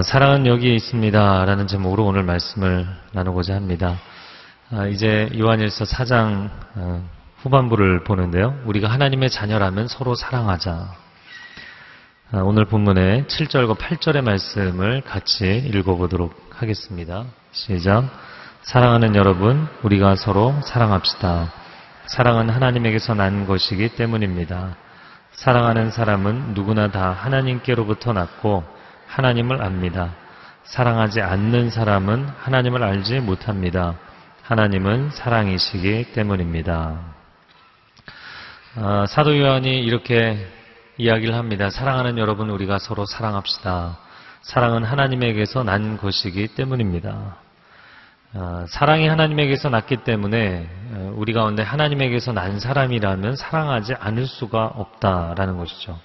아, 사랑은 여기에 있습니다. 라는 제목으로 오늘 말씀을 나누고자 합니다. 아, 이제 요한일서 4장 어, 후반부를 보는데요. 우리가 하나님의 자녀라면 서로 사랑하자. 아, 오늘 본문의 7절과 8절의 말씀을 같이 읽어보도록 하겠습니다. 시작. 사랑하는 여러분, 우리가 서로 사랑합시다. 사랑은 하나님에게서 난 것이기 때문입니다. 사랑하는 사람은 누구나 다 하나님께로부터 났고 하나님을 압니다. 사랑하지 않는 사람은 하나님을 알지 못합니다. 하나님은 사랑이시기 때문입니다. 아, 사도 요한이 이렇게 이야기를 합니다. 사랑하는 여러분, 우리가 서로 사랑합시다. 사랑은 하나님에게서 난 것이기 때문입니다. 아, 사랑이 하나님에게서 났기 때문에 어, 우리 가운데 하나님에게서 난 사람이라면 사랑하지 않을 수가 없다라는 것이죠.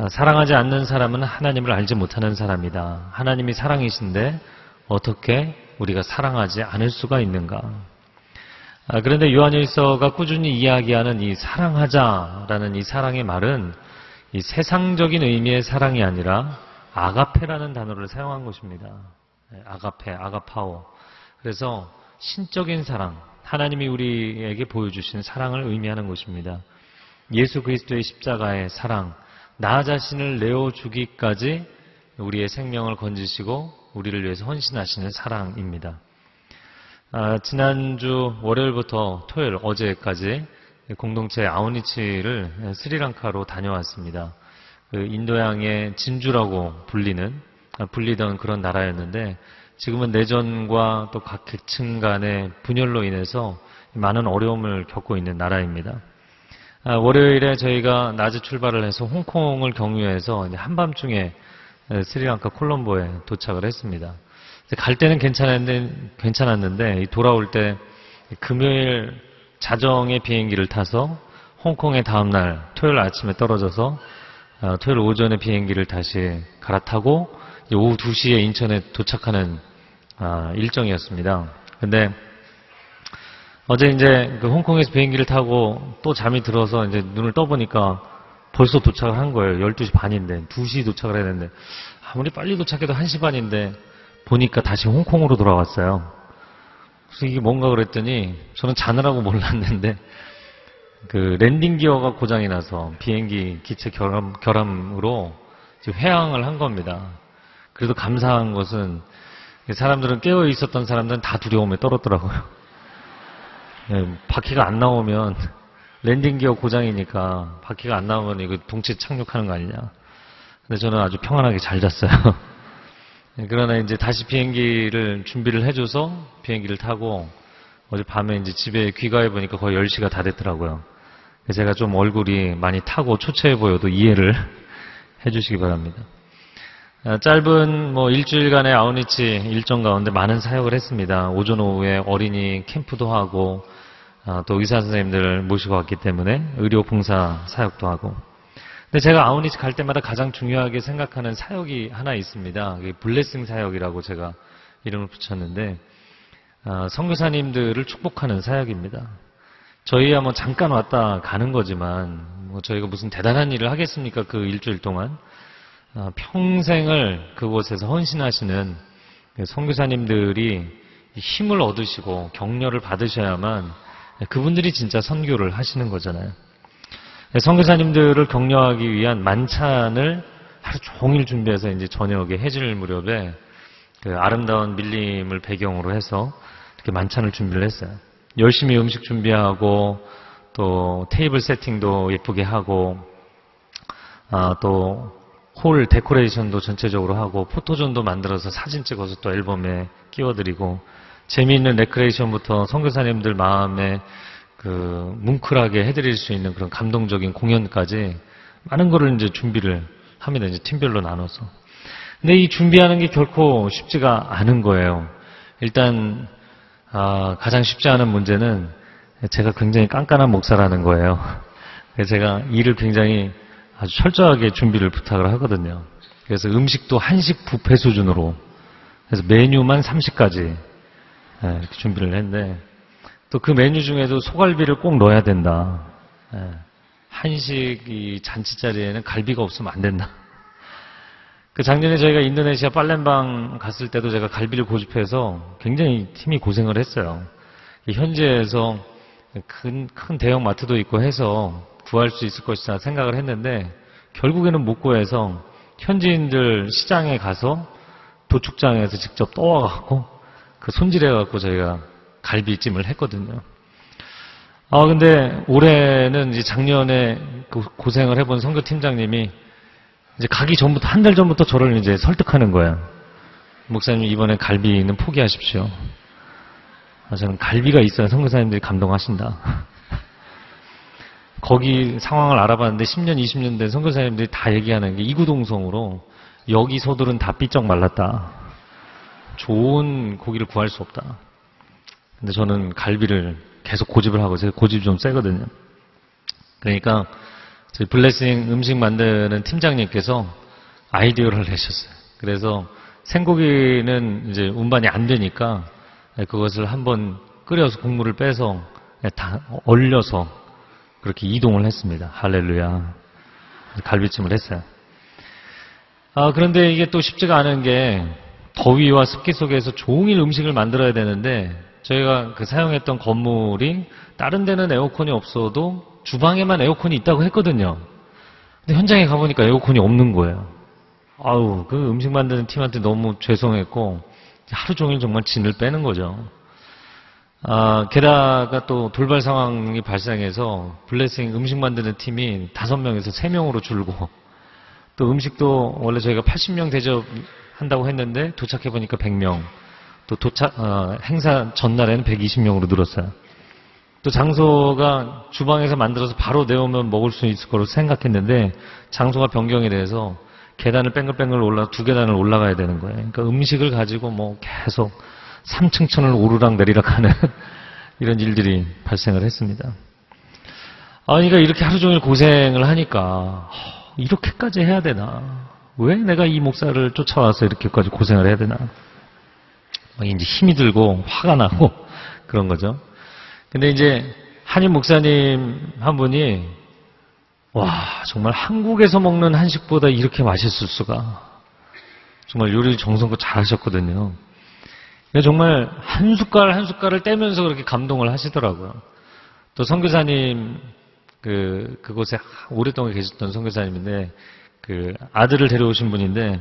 아, 사랑하지 않는 사람은 하나님을 알지 못하는 사람이다. 하나님이 사랑이신데 어떻게 우리가 사랑하지 않을 수가 있는가? 아, 그런데 요한일서가 꾸준히 이야기하는 이 사랑하자라는 이 사랑의 말은 이 세상적인 의미의 사랑이 아니라 아가페라는 단어를 사용한 것입니다. 네, 아가페, 아가파오. 그래서 신적인 사랑, 하나님이 우리에게 보여주신 사랑을 의미하는 것입니다. 예수 그리스도의 십자가의 사랑, 나 자신을 내어 주기까지 우리의 생명을 건지시고 우리를 위해서 헌신하시는 사랑입니다. 아, 지난주 월요일부터 토요일 어제까지 공동체 아우니치를 스리랑카로 다녀왔습니다. 그 인도양의 진주라고 불리는 아, 불리던 그런 나라였는데 지금은 내전과 또 각 계층 간의 분열로 인해서 많은 어려움을 겪고 있는 나라입니다. 아, 월요일에 저희가 낮에 출발을 해서 홍콩을 경유해서 한밤중에 스리랑카 콜롬보에 도착을 했습니다. 갈 때는 괜찮았는데, 괜찮았는데 돌아올 때 금요일 자정의 비행기를 타서 홍콩에 다음날 토요일 아침에 떨어져서 아, 토요일 오전에 비행기를 다시 갈아타고 오후 2시에 인천에 도착하는 아, 일정이었습니다. 근데 어제 이제 그 홍콩에서 비행기를 타고 또 잠이 들어서 이제 눈을 떠보니까 벌써 도착을 한 거예요. 12시 반인데 2시 도착을 해야 되는데 아무리 빨리 도착해도 1시 반인데 보니까 다시 홍콩으로 돌아왔어요. 그래서 이게 뭔가 그랬더니 저는 자느라고 몰랐는데 그 landing gear가 고장이 나서 비행기 기체 결함, 결함으로 회항을 한 겁니다. 그래도 감사한 것은 사람들은 깨어 있었던 사람들은 다 두려움에 떨었더라고요. 네, 바퀴가 안 나오면 landing gear 고장이니까 바퀴가 안 나오면 이거 동체 착륙하는 거 아니냐. 근데 저는 아주 평안하게 잘 잤어요. 네, 그러나 이제 다시 비행기를 준비를 해줘서 비행기를 타고 어제 밤에 이제 집에 귀가해 보니까 거의 10시가 다 됐더라고요. 제가 좀 얼굴이 많이 타고 초췌해 보여도 이해를 해주시기 바랍니다. 아, 짧은 뭐 일주일간의 아우니치 일정 가운데 많은 사역을 했습니다. 오전 오후에 어린이 캠프도 하고 아, 또 의사 선생님들 모시고 왔기 때문에 의료 봉사 사역도 하고. 근데 제가 아우니치 갈 때마다 가장 중요하게 생각하는 사역이 하나 있습니다. 블레싱 사역이라고 제가 이름을 붙였는데 아, 선교사님들을 축복하는 사역입니다. 저희야 뭐 잠깐 왔다 가는 거지만 뭐 저희가 무슨 대단한 일을 하겠습니까? 그 일주일 동안. 아, 평생을 그곳에서 헌신하시는 그 선교사님들이 힘을 얻으시고 격려를 받으셔야만 그분들이 진짜 선교를 하시는 거잖아요. 선교사님들을 격려하기 위한 만찬을 하루 종일 준비해서 이제 저녁에 해질 무렵에 그 아름다운 밀림을 배경으로 해서 이렇게 만찬을 준비를 했어요. 열심히 음식 준비하고 또 테이블 세팅도 예쁘게 하고 아, 또 홀 데코레이션도 전체적으로 하고 포토존도 만들어서 사진 찍어서 또 앨범에 끼워드리고 재미있는 데코레이션부터 선교사님들 마음에 그 뭉클하게 해드릴 수 있는 그런 감동적인 공연까지 많은 거를 이제 준비를 합니다. 이제 팀별로 나눠서. 근데 이 준비하는 게 결코 쉽지가 않은 거예요. 일단 아, 가장 쉽지 않은 문제는 제가 굉장히 깐깐한 목사라는 거예요. 제가 일을 굉장히 아주 철저하게 준비를 부탁을 하거든요. 그래서 음식도 한식 부페 수준으로 그래서 메뉴만 30가지 예, 이렇게 준비를 했는데 또 그 메뉴 중에도 소갈비를 꼭 넣어야 된다. 예, 한식 이 잔치 자리에는 갈비가 없으면 안 된다. 그 작년에 저희가 인도네시아 팔렘방 갔을 때도 제가 갈비를 고집해서 굉장히 팀이 고생을 했어요. 현지에서 큰, 큰 대형 마트도 있고 해서 구할 수 있을 것이다 생각을 했는데 결국에는 못 구해서 현지인들 시장에 가서 도축장에서 직접 떠와갖고 그 손질해갖고 저희가 갈비찜을 했거든요. 아, 근데 올해는 이제 작년에 그 고생을 해본 선교 팀장님이 이제 가기 전부터, 한 달 전부터 저를 이제 설득하는 거예요. 목사님, 이번에 갈비는 포기하십시오. 아, 저는 갈비가 있어야 선교사님들이 감동하신다. 거기 상황을 알아봤는데 10년, 20년 된 선교사님들이 다 얘기하는 게 이구동성으로 여기 소들은 다 삐쩍 말랐다. 좋은 고기를 구할 수 없다. 근데 저는 갈비를 계속 고집을 하고 제가 고집이 좀 세거든요. 그러니까 저희 블레싱 음식 만드는 팀장님께서 아이디어를 내셨어요. 그래서 생고기는 이제 운반이 안 되니까 그것을 한번 끓여서 국물을 빼서 다 얼려서 그렇게 이동을 했습니다. 할렐루야. 갈비찜을 했어요. 아, 그런데 이게 또 쉽지가 않은 게 더위와 습기 속에서 종일 음식을 만들어야 되는데 저희가 그 사용했던 건물이 다른 데는 에어컨이 없어도 주방에만 에어컨이 있다고 했거든요. 근데 현장에 가보니까 에어컨이 없는 거예요. 아우, 그 음식 만드는 팀한테 너무 죄송했고 하루 종일 정말 진을 빼는 거죠. 아, 게다가 또 돌발 상황이 발생해서 블레싱 음식 만드는 팀이 다섯 명에서 세 명으로 줄고 또 음식도 원래 저희가 80명 대접한다고 했는데 도착해 보니까 100명. 또 도착 어, 행사 전날에는 120명으로 늘었어요. 또 장소가 주방에서 만들어서 바로 내오면 먹을 수 있을 거로 생각했는데 장소가 변경이 돼서 계단을 뺑글뺑글 올라 두 계단을 올라가야 되는 거예요. 그러니까 음식을 가지고 뭐 계속 3층천을 오르락 내리락 하는 이런 일들이 발생을 했습니다. 아, 그러니까 이렇게 하루 종일 고생을 하니까 이렇게까지 해야 되나? 왜 내가 이 목사를 쫓아와서 이렇게까지 고생을 해야 되나? 이제 힘이 들고 화가 나고 그런 거죠. 근데 이제 한인 목사님 한 분이 와 정말 한국에서 먹는 한식보다 이렇게 맛있을 수가 정말 요리 정성껏 잘하셨거든요. 정말 한 숟갈 한 숟갈을 떼면서 그렇게 감동을 하시더라고요. 또 선교사님 그 그곳에 오랫동안 계셨던 선교사님인데 그 아들을 데려오신 분인데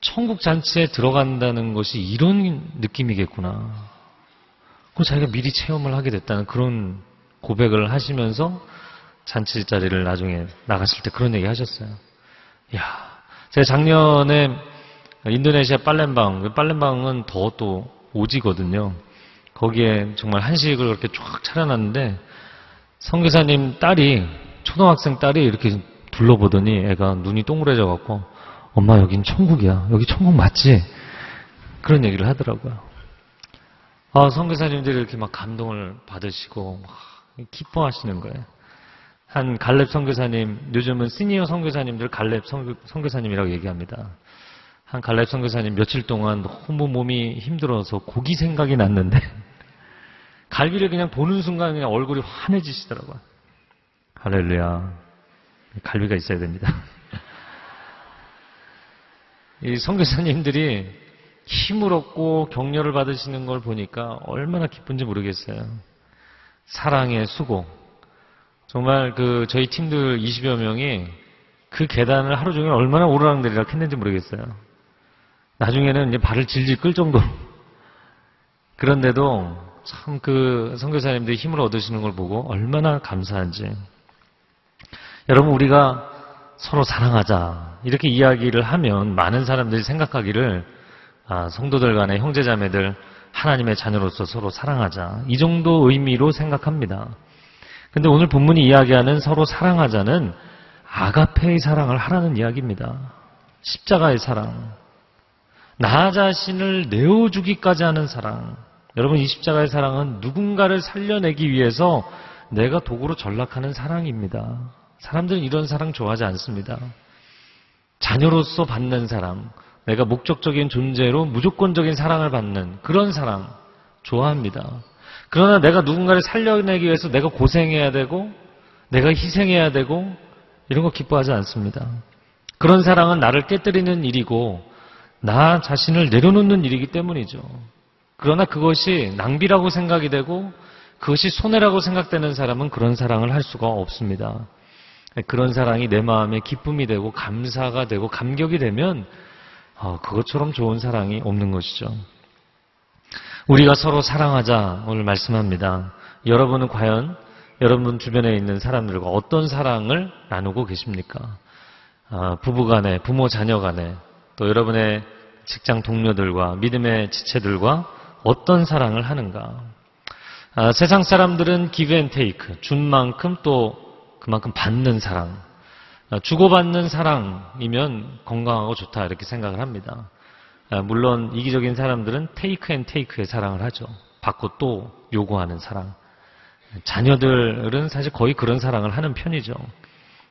천국 잔치에 들어간다는 것이 이런 느낌이겠구나. 그 자기가 미리 체험을 하게 됐다는 그런 고백을 하시면서 잔치 자리를 나중에 나갔을 때 그런 얘기 하셨어요. 야, 제가 작년에 인도네시아 빨렘방, 그 빨렘방은 더 또 오지거든요. 거기에 정말 한식을 그렇게 쫙 차려놨는데 성교사님 딸이 초등학생 딸이 이렇게 둘러보더니 애가 눈이 동그래져 갖고 엄마 여긴 천국이야. 여기 천국 맞지? 그런 얘기를 하더라고요. 아, 선교사님들이 이렇게 막 감동을 받으시고 막 기뻐하시는 거예요. 한 갈렙 선교사님, 요즘은 시니어 선교사님들 갈렙 선교사님이라고 얘기합니다. 한 갈렙 선교사님 며칠 동안 너무 몸이 힘들어서 고기 생각이 났는데 갈비를 그냥 보는 순간 그냥 얼굴이 환해지시더라고요. 할렐루야. 갈비가 있어야 됩니다. 이 선교사님들이 힘을 얻고 격려를 받으시는 걸 보니까 얼마나 기쁜지 모르겠어요. 사랑의 수고. 정말 그 저희 팀들 20여 명이 그 계단을 하루 종일 얼마나 오르락내리락 했는지 모르겠어요. 나중에는 이제 발을 질질 끌 정도로. 그런데도 참 그 선교사님들이 힘을 얻으시는 걸 보고 얼마나 감사한지. 여러분 우리가 서로 사랑하자 이렇게 이야기를 하면 많은 사람들이 생각하기를 아, 성도들 간의 형제자매들 하나님의 자녀로서 서로 사랑하자 이 정도 의미로 생각합니다. 근데 오늘 본문이 이야기하는 서로 사랑하자는 아가페의 사랑을 하라는 이야기입니다. 십자가의 사랑. 나 자신을 내어주기까지 하는 사랑. 여러분 이 십자가의 사랑은 누군가를 살려내기 위해서 내가 도구로 전락하는 사랑입니다. 사람들은 이런 사랑 좋아하지 않습니다. 자녀로서 받는 사랑, 내가 목적적인 존재로 무조건적인 사랑을 받는 그런 사랑 좋아합니다. 그러나 내가 누군가를 살려내기 위해서 내가 고생해야 되고 내가 희생해야 되고 이런 거 기뻐하지 않습니다. 그런 사랑은 나를 깨뜨리는 일이고 나 자신을 내려놓는 일이기 때문이죠. 그러나 그것이 낭비라고 생각이 되고 그것이 손해라고 생각되는 사람은 그런 사랑을 할 수가 없습니다. 그런 사랑이 내 마음에 기쁨이 되고 감사가 되고 감격이 되면 어, 그것처럼 좋은 사랑이 없는 것이죠. 우리가 서로 사랑하자 오늘 말씀합니다. 여러분은 과연 여러분 주변에 있는 사람들과 어떤 사랑을 나누고 계십니까? 아, 부부 간에, 부모 자녀 간에, 또 여러분의 직장 동료들과 믿음의 지체들과 어떤 사랑을 하는가? 아, 세상 사람들은 give and take, 준 만큼 또 그만큼 받는 사랑, 아, 주고받는 사랑이면 건강하고 좋다 이렇게 생각을 합니다. 아, 물론 이기적인 사람들은 take and take의 사랑을 하죠. 받고 또 요구하는 사랑. 자녀들은 사실 거의 그런 사랑을 하는 편이죠.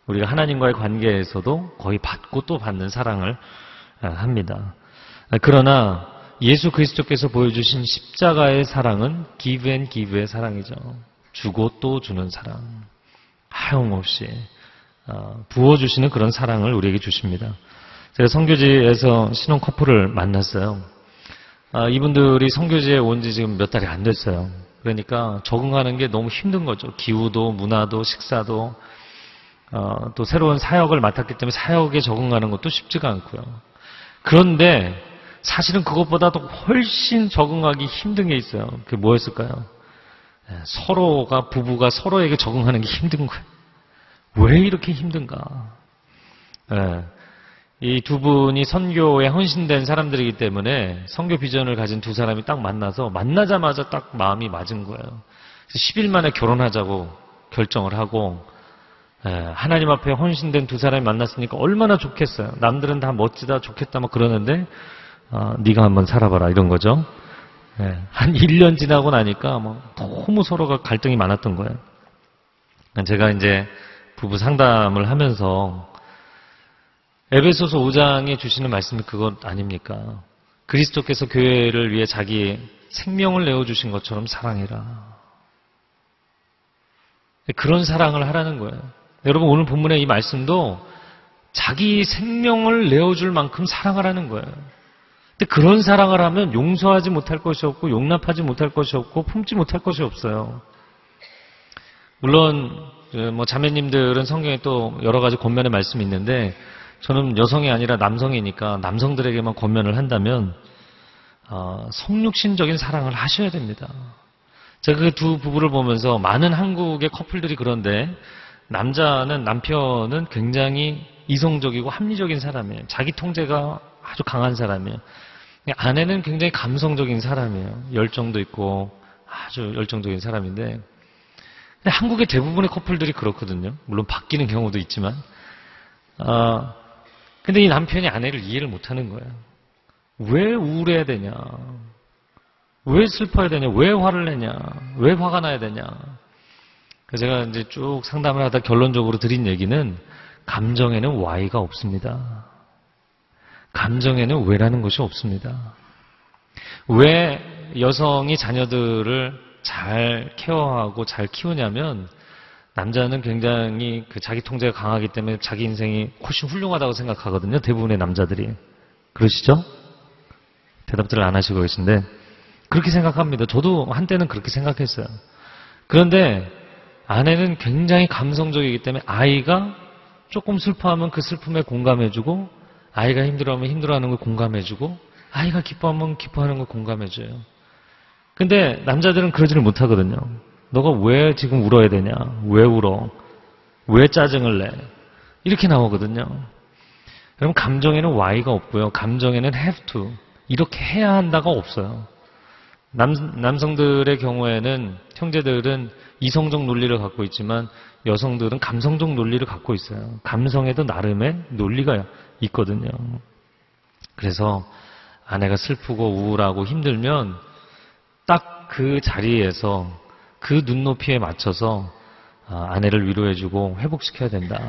우리가 하나님과의 관계에서도 거의 받고 또 받는 사랑을 합니다. 그러나 예수 그리스도께서 보여주신 십자가의 사랑은 give and give의 사랑이죠. 주고 또 주는 사랑. 하용없이 어, 부어주시는 그런 사랑을 우리에게 주십니다. 제가 성교지에서 신혼 커플을 만났어요. 아, 이분들이 성교지에 온 지 지금 몇 달이 안 됐어요. 그러니까 적응하는 게 너무 힘든 거죠. 기후도, 문화도, 식사도, 어, 또 새로운 사역을 맡았기 때문에 사역에 적응하는 것도 쉽지가 않고요. 그런데 사실은 그것보다도 훨씬 적응하기 힘든 게 있어요. 그게 뭐였을까요? 네, 서로가 부부가 서로에게 적응하는 게 힘든 거예요. 왜 이렇게 힘든가? 네, 이두 분이 선교에 헌신된 사람들이기 때문에 선교 비전을 가진 두 사람이 딱 만나서 만나자마자 딱 마음이 맞은 거예요. 10일 만에 결혼하자고 결정을 하고 예, 하나님 앞에 헌신된 두 사람이 만났으니까 얼마나 좋겠어요. 남들은 다 멋지다, 좋겠다 막 그러는데 어, 네가 한번 살아봐라 이런 거죠. 예, 한 1년 지나고 나니까 뭐 너무 서로가 갈등이 많았던 거예요. 제가 이제 부부 상담을 하면서 에베소서 5장에 주시는 말씀이 그것 아닙니까? 그리스도께서 교회를 위해 자기 생명을 내어주신 것처럼 사랑해라. 그런 사랑을 하라는 거예요. 여러분 오늘 본문의 이 말씀도 자기 생명을 내어줄 만큼 사랑하라는 거예요. 근데 그런 사랑을 하면 용서하지 못할 것이 없고 용납하지 못할 것이 없고 품지 못할 것이 없어요. 물론 뭐 자매님들은 성경에 또 여러 가지 권면의 말씀이 있는데 저는 여성이 아니라 남성이니까 남성들에게만 권면을 한다면 어, 성육신적인 사랑을 하셔야 됩니다. 제가 그 두 부부를 보면서 많은 한국의 커플들이 그런데 남자는 남편은 굉장히 이성적이고 합리적인 사람이에요. 자기 통제가 아주 강한 사람이에요. 아내는 굉장히 감성적인 사람이에요. 열정도 있고 아주 열정적인 사람인데 근데 한국의 대부분의 커플들이 그렇거든요. 물론 바뀌는 경우도 있지만 어, 근데 이 남편이 아내를 이해를 못하는 거예요. 왜 우울해야 되냐? 왜 슬퍼야 되냐? 왜 화를 내냐? 왜 화가 나야 되냐? 제가 이제 쭉 상담을 하다 결론적으로 드린 얘기는 감정에는 Y가 없습니다. 감정에는 왜라는 것이 없습니다. 왜 여성이 자녀들을 잘 케어하고 잘 키우냐면 남자는 굉장히 그 자기 통제가 강하기 때문에 자기 인생이 훨씬 훌륭하다고 생각하거든요. 대부분의 남자들이. 그러시죠? 대답들을 안 하시고 계신데 그렇게 생각합니다. 저도 한때는 그렇게 생각했어요. 그런데 아내는 굉장히 감성적이기 때문에 아이가 조금 슬퍼하면 그 슬픔에 공감해주고 아이가 힘들어하면 힘들어하는 걸 공감해주고 아이가 기뻐하면 기뻐하는 걸 공감해줘요. 근데 남자들은 그러지를 못하거든요. 너가 왜 지금 울어야 되냐? 왜 울어? 왜 짜증을 내? 이렇게 나오거든요. 여러분, 감정에는 Y가 없고요. 감정에는 have to. 이렇게 해야 한다가 없어요. 남, 남성들의 경우에는, 형제들은 이성적 논리를 갖고 있지만 여성들은 감성적 논리를 갖고 있어요. 감성에도 나름의 논리가 있거든요. 그래서 아내가 슬프고 우울하고 힘들면 딱 그 자리에서 그 눈높이에 맞춰서 아, 아내를 위로해주고 회복시켜야 된다.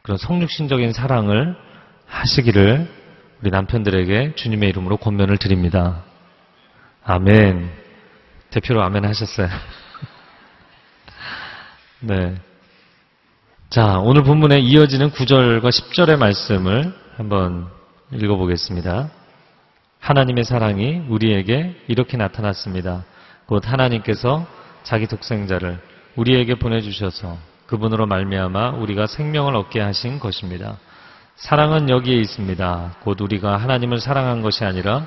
그런 성육신적인 사랑을 하시기를 우리 남편들에게 주님의 이름으로 권면을 드립니다. 아멘. 대표로 아멘 하셨어요. 네. 자, 오늘 본문에 이어지는 9절과 10절의 말씀을 한번 읽어보겠습니다. 하나님의 사랑이 우리에게 이렇게 나타났습니다. 곧 하나님께서 자기 독생자를 우리에게 보내주셔서 그분으로 말미암아 우리가 생명을 얻게 하신 것입니다. 사랑은 여기에 있습니다. 곧 우리가 하나님을 사랑한 것이 아니라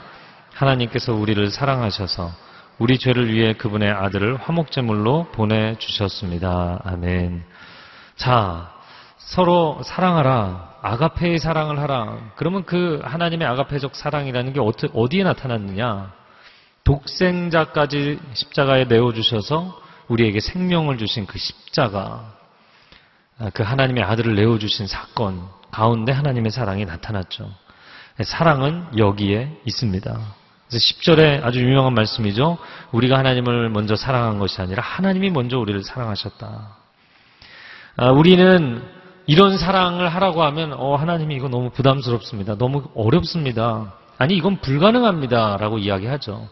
하나님께서 우리를 사랑하셔서 우리 죄를 위해 그분의 아들을 화목제물로 보내주셨습니다. 아멘. 자, 서로 사랑하라. 아가페의 사랑을 하라. 그러면 그 하나님의 아가페적 사랑이라는 게 어디에 나타났느냐? 독생자까지 십자가에 내어주셔서 우리에게 생명을 주신 그 십자가, 그 하나님의 아들을 내어주신 사건 가운데 하나님의 사랑이 나타났죠. 사랑은 여기에 있습니다. 그래서 10절에 아주 유명한 말씀이죠. 우리가 하나님을 먼저 사랑한 것이 아니라 하나님이 먼저 우리를 사랑하셨다. 아, 우리는 이런 사랑을 하라고 하면 어, 하나님이 이거 너무 부담스럽습니다. 너무 어렵습니다. 아니 이건 불가능합니다. 라고 이야기하죠.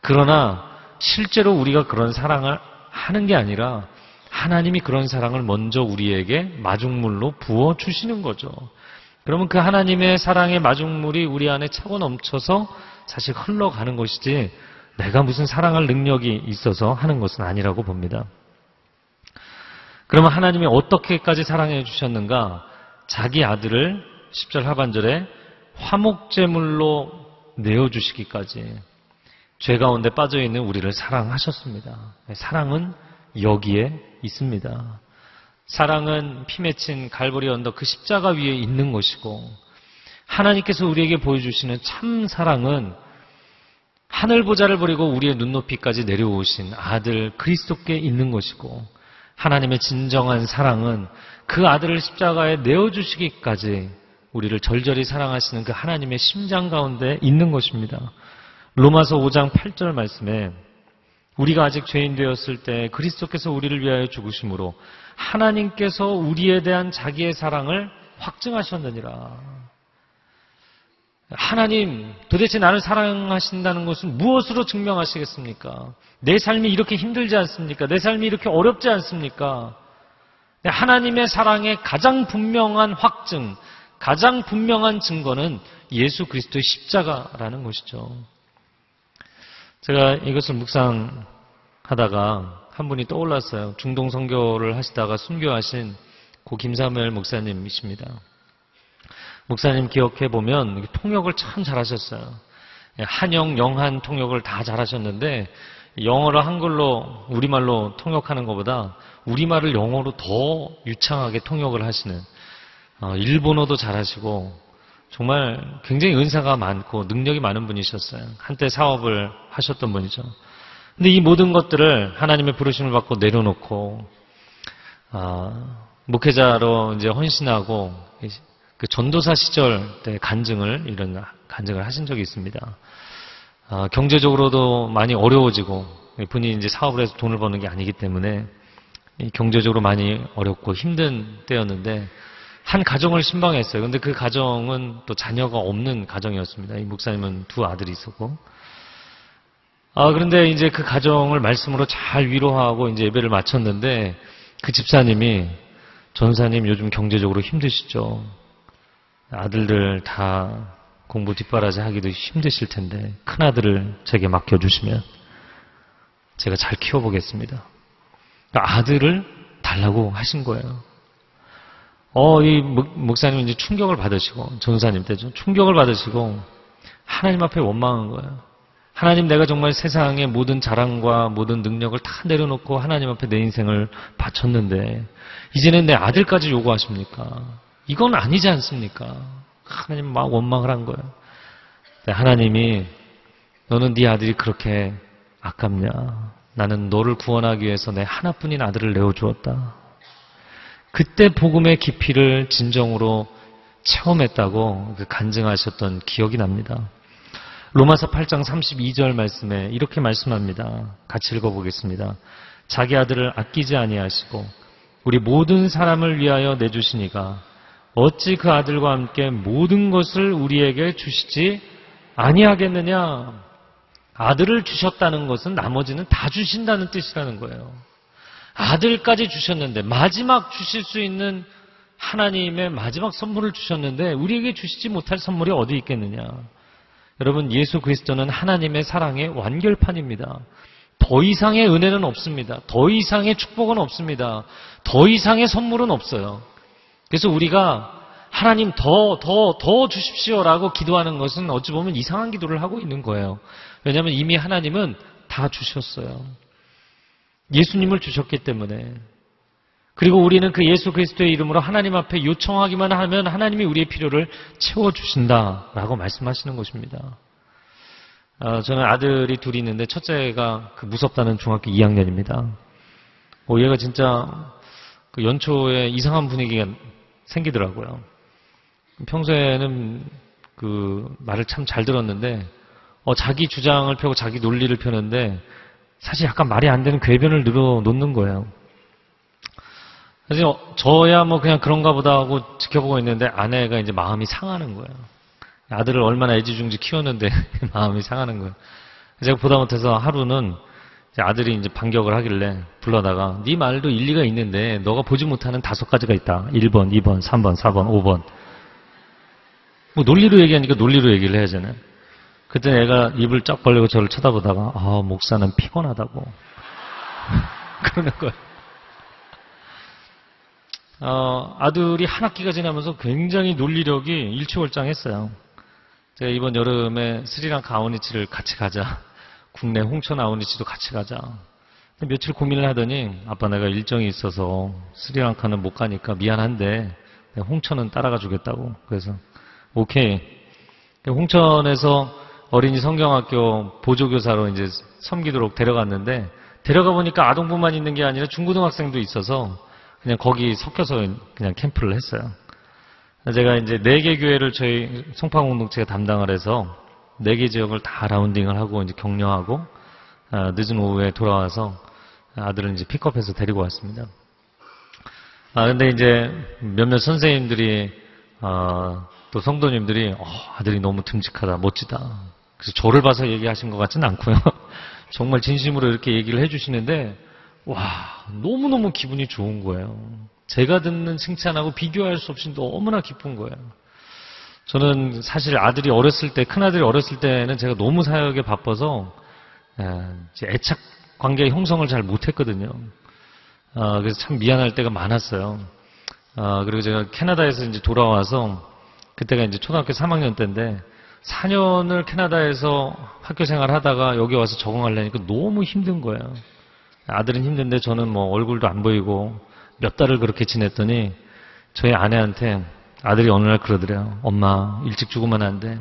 그러나 실제로 우리가 그런 사랑을 하는 게 아니라 하나님이 그런 사랑을 먼저 우리에게 마중물로 부어 주시는 거죠. 그러면 그 하나님의 사랑의 마중물이 우리 안에 차고 넘쳐서 사실 흘러가는 것이지 내가 무슨 사랑할 능력이 있어서 하는 것은 아니라고 봅니다. 그러면 하나님이 어떻게까지 사랑해 주셨는가? 자기 아들을 10절 하반절에 화목제물로 내어주시기까지 죄 가운데 빠져 있는 우리를 사랑하셨습니다. 사랑은 여기에 있습니다. 사랑은 피 맺힌 갈보리 언덕 그 십자가 위에 있는 것이고 하나님께서 우리에게 보여주시는 참 사랑은 하늘 보좌를 버리고 우리의 눈높이까지 내려오신 아들 그리스도께 있는 것이고 하나님의 진정한 사랑은 그 아들을 십자가에 내어주시기까지 우리를 절절히 사랑하시는 그 하나님의 심장 가운데 있는 것입니다. 로마서 5장 8절 말씀에 우리가 아직 죄인 되었을 때 그리스도께서 우리를 위하여 죽으심으로 하나님께서 우리에 대한 자기의 사랑을 확증하셨느니라. 하나님, 도대체 나를 사랑하신다는 것은 무엇으로 증명하시겠습니까? 내 삶이 이렇게 힘들지 않습니까? 내 삶이 이렇게 어렵지 않습니까? 하나님의 사랑의 가장 분명한 확증, 가장 분명한 증거는 예수 그리스도의 십자가라는 것이죠. 제가 이것을 묵상하다가 한 분이 떠올랐어요. 중동 선교를 하시다가 순교하신 고 김사무엘 목사님이십니다. 목사님 기억해 보면 통역을 참 잘하셨어요. 한영, 영한 통역을 다 잘하셨는데 영어를 한글로 우리말로 통역하는 것보다 우리말을 영어로 더 유창하게 통역을 하시는 어, 일본어도 잘하시고 정말 굉장히 은사가 많고 능력이 많은 분이셨어요. 한때 사업을 하셨던 분이죠. 근데 이 모든 것들을 하나님의 부르심을 받고 내려놓고 어, 목회자로 이제 헌신하고 그 전도사 시절 때 간증을 이런 간증을 하신 적이 있습니다. 어, 경제적으로도 많이 어려워지고 분이 이제 사업을 해서 돈을 버는 게 아니기 때문에 경제적으로 많이 어렵고 힘든 때였는데 한 가정을 신방했어요. 근데 그 가정은 또 자녀가 없는 가정이었습니다. 이 목사님은 두 아들이 있었고. 아, 그런데 이제 그 가정을 말씀으로 잘 위로하고 이제 예배를 마쳤는데 그 집사님이 전사님 요즘 경제적으로 힘드시죠? 아들들 다 공부 뒷바라지 하기도 힘드실 텐데 큰 아들을 제게 맡겨주시면 제가 잘 키워보겠습니다. 그러니까 아들을 달라고 하신 거예요. 어, 이 목 사님 이제 충격을 받으시고, 전사님 때죠. 충격을 받으시고, 하나님 앞에 원망한 거예요. 하나님 내가 정말 세상의 모든 자랑과 모든 능력을 다 내려놓고 하나님 앞에 내 인생을 바쳤는데, 이제는 내 아들까지 요구하십니까? 이건 아니지 않습니까? 하나님 막 원망을 한 거예요. 하나님이, 너는 네 아들이 그렇게 아깝냐? 나는 너를 구원하기 위해서 내 하나뿐인 아들을 내어 주었다. 그때 복음의 깊이를 진정으로 체험했다고 그 간증하셨던 기억이 납니다. 로마서 8장 32절 말씀에 이렇게 말씀합니다. 같이 읽어보겠습니다. 자기 아들을 아끼지 아니하시고 우리 모든 사람을 위하여 내주시니가 어찌 그 아들과 함께 모든 것을 우리에게 주시지 아니하겠느냐? 아들을 주셨다는 것은 나머지는 다 주신다는 뜻이라는 거예요. 아들까지 주셨는데 마지막 주실 수 있는 하나님의 마지막 선물을 주셨는데 우리에게 주시지 못할 선물이 어디 있겠느냐? 여러분 예수 그리스도는 하나님의 사랑의 완결판입니다. 더 이상의 은혜는 없습니다. 더 이상의 축복은 없습니다. 더 이상의 선물은 없어요. 그래서 우리가 하나님 더, 더, 더 주십시오라고 기도하는 것은 어찌 보면 이상한 기도를 하고 있는 거예요. 왜냐하면 이미 하나님은 다 주셨어요. 예수님을 주셨기 때문에. 그리고 우리는 그 예수 그리스도의 이름으로 하나님 앞에 요청하기만 하면 하나님이 우리의 필요를 채워주신다라고 말씀하시는 것입니다. 어, 저는 아들이 둘이 있는데 첫째가 그 무섭다는 중학교 2학년입니다. 어, 얘가 진짜 그 연초에 이상한 분위기가 생기더라고요. 평소에는 그 말을 참 잘 들었는데 어, 자기 주장을 펴고 자기 논리를 펴는데 사실 약간 말이 안 되는 궤변을 늘어놓는 거예요. 그래서 저야 뭐 그냥 그런가 보다 하고 지켜보고 있는데 아내가 이제 마음이 상하는 거예요. 아들을 얼마나 애지중지 키웠는데 마음이 상하는 거예요. 제가 보다 못해서 하루는 아들이 이제 반격을 하길래 불러다가 네 말도 일리가 있는데 너가 보지 못하는 다섯 가지가 있다. 1번, 2번, 3번, 4번, 5번. 뭐 논리로 얘기하니까 논리로 얘기를 해야잖아요. 그때 애가 입을 쫙 벌리고 저를 쳐다보다가 아 목사는 피곤하다고 그러는 거예요. 어, 아들이 한 학기가 지나면서 굉장히 논리력이 일취월장했어요. 제가 이번 여름에 스리랑카 아우니치를 같이 가자. 국내 홍천 아우니치도 같이 가자. 며칠 고민을 하더니 아빠 내가 일정이 있어서 스리랑카는 못 가니까 미안한데 홍천은 따라가 주겠다고. 그래서 오케이. 홍천에서 어린이 성경학교 보조교사로 이제 섬기도록 데려갔는데 데려가 보니까 아동부만 있는 게 아니라 중고등학생도 있어서 그냥 거기 섞여서 그냥 캠프를 했어요. 제가 이제 네 개 교회를 저희 송파 공동체가 담당을 해서 네 개 지역을 다 라운딩을 하고 이제 격려하고 아, 늦은 오후에 돌아와서 아들을 이제 픽업해서 데리고 왔습니다. 아 근데 이제 몇몇 선생님들이 어, 또 성도님들이 어, 아들이 너무 듬직하다, 멋지다. 그래서 저를 봐서 얘기하신 것 같지는 않고요. 정말 진심으로 이렇게 얘기를 해주시는데 와, 너무 너무 기분이 좋은 거예요. 제가 듣는 칭찬하고 비교할 수 없이 너무나 기쁜 거예요. 저는 사실 아들이 어렸을 때, 큰아들이 어렸을 때는 제가 너무 사역에 바빠서 애착 관계 형성을 잘 못했거든요. 아, 그래서 참 미안할 때가 많았어요. 아, 그리고 제가 캐나다에서 이제 돌아와서 그때가 이제 초등학교 3학년 때인데 4년을 캐나다에서 학교 생활 하다가 여기 와서 적응하려니까 너무 힘든 거예요. 아들은 힘든데 저는 뭐 얼굴도 안 보이고 몇 달을 그렇게 지냈더니 저희 아내한테 아들이 어느 날 그러더래요. 엄마 일찍 죽으면 안 돼.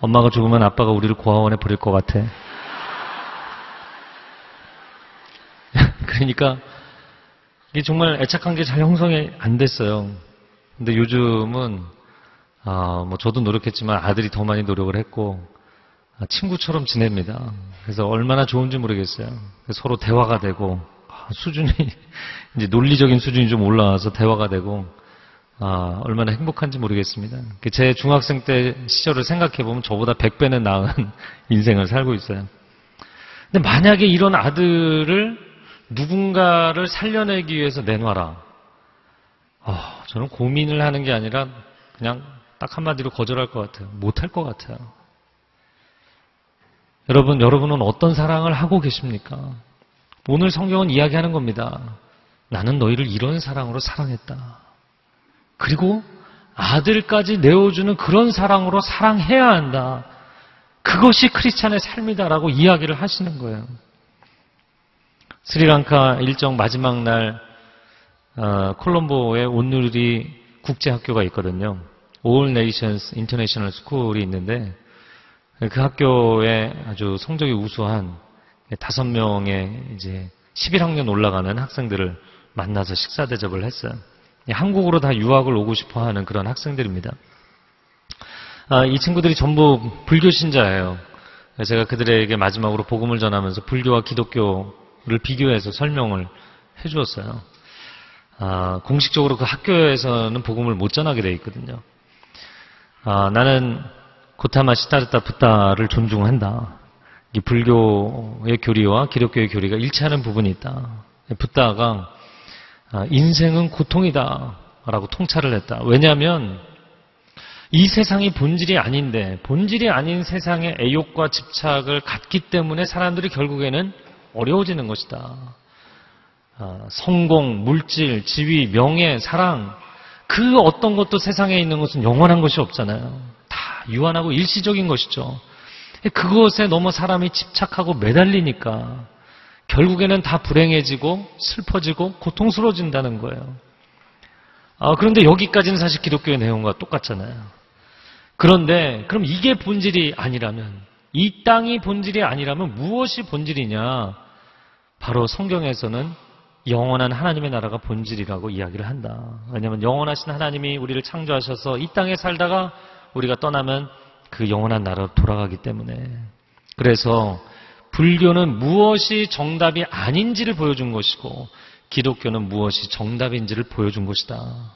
엄마가 죽으면 아빠가 우리를 고아원에 버릴 것 같아. 그러니까 이게 정말 애착한 게 잘 형성이 안 됐어요. 근데 요즘은 아, 뭐 저도 노력했지만 아들이 더 많이 노력을 했고 아, 친구처럼 지냅니다. 그래서 얼마나 좋은지 모르겠어요. 서로 대화가 되고 아, 수준이 이제 논리적인 수준이 좀 올라와서 대화가 되고 아, 얼마나 행복한지 모르겠습니다. 제 중학생 때 시절을 생각해 보면 저보다 100배는 나은 인생을 살고 있어요. 근데 만약에 이런 아들을 누군가를 살려내기 위해서 내놔라. 아, 저는 고민을 하는 게 아니라 그냥 딱 한마디로 거절할 것 같아요. 못할 것 같아요. 여러분, 여러분은 어떤 사랑을 하고 계십니까? 오늘 성경은 이야기하는 겁니다. 나는 너희를 이런 사랑으로 사랑했다. 그리고 아들까지 내어주는 그런 사랑으로 사랑해야 한다. 그것이 크리스찬의 삶이다라고 이야기를 하시는 거예요. 스리랑카 일정 마지막 날 어, 콜롬보에 온누리 국제학교가 있거든요. All Nations International School이 있는데 그 학교에 아주 성적이 우수한 다섯 명의 이제 11학년 올라가는 학생들을 만나서 식사 대접을 했어요. 한국으로 다 유학을 오고 싶어 하는 그런 학생들입니다. 아, 이 친구들이 전부 불교 신자예요. 제가 그들에게 마지막으로 복음을 전하면서 불교와 기독교를 비교해서 설명을 해 주었어요. 아, 공식적으로 그 학교에서는 복음을 못 전하게 돼 있거든요. 아, 나는 고타마 시타르타 붓다를 존중한다. 이 불교의 교리와 기독교의 교리가 일치하는 부분이 있다. 붓다가 아, 인생은 고통이다 라고 통찰을 했다. 왜냐하면 이 세상이 본질이 아닌데 본질이 아닌 세상에 애욕과 집착을 갖기 때문에 사람들이 결국에는 어려워지는 것이다. 아, 성공, 물질, 지위, 명예, 사랑 그 어떤 것도 세상에 있는 것은 영원한 것이 없잖아요. 다 유한하고 일시적인 것이죠. 그것에 너무 사람이 집착하고 매달리니까 결국에는 다 불행해지고 슬퍼지고 고통스러워진다는 거예요. 아, 그런데 여기까지는 사실 기독교의 내용과 똑같잖아요. 그런데 그럼 이게 본질이 아니라면 이 땅이 본질이 아니라면 무엇이 본질이냐? 바로 성경에서는 영원한 하나님의 나라가 본질이라고 이야기를 한다. 왜냐하면 영원하신 하나님이 우리를 창조하셔서 이 땅에 살다가 우리가 떠나면 그 영원한 나라로 돌아가기 때문에. 그래서 불교는 무엇이 정답이 아닌지를 보여준 것이고 기독교는 무엇이 정답인지를 보여준 것이다.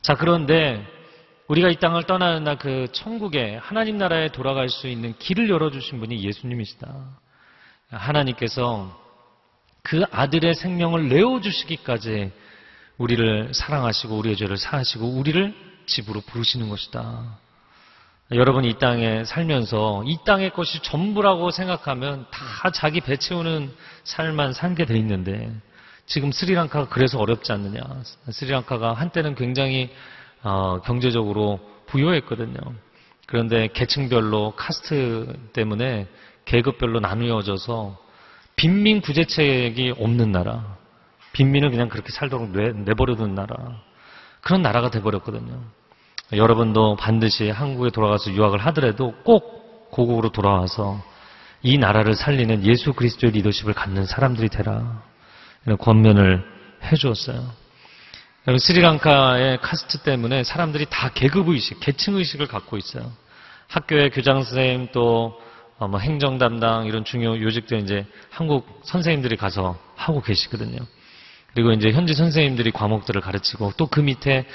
자, 그런데 우리가 이 땅을 떠나는 날 그 천국에 하나님 나라에 돌아갈 수 있는 길을 열어주신 분이 예수님이시다. 하나님께서 그 아들의 생명을 내어주시기까지 우리를 사랑하시고 우리의 죄를 사하시고 우리를 집으로 부르시는 것이다. 여러분 이 땅에 살면서 이 땅의 것이 전부라고 생각하면 다 자기 배 채우는 삶만 살게 돼 있는데 지금 스리랑카가 그래서 어렵지 않느냐. 스리랑카가 한때는 굉장히 어, 경제적으로 부유했거든요. 그런데 계층별로 카스트 때문에 계급별로 나누어져서 빈민 구제책이 없는 나라. 빈민을 그냥 그렇게 살도록 내, 내버려둔 나라. 그런 나라가 돼버렸거든요. 여러분도 반드시 한국에 돌아가서 유학을 하더라도 꼭 고국으로 돌아와서 이 나라를 살리는 예수 그리스도의 리더십을 갖는 사람들이 되라. 이런 권면을 해주었어요. 스리랑카의 카스트 때문에 사람들이 다 계급의식, 계층의식을 갖고 있어요. 학교의 교장 선생님 또 어, 뭐 행정 담당 이런 중요 요직들 이제 한국 선생님들이 가서 하고 계시거든요. 그리고 이제 현지 선생님들이 과목들을 가르치고 또 그 밑에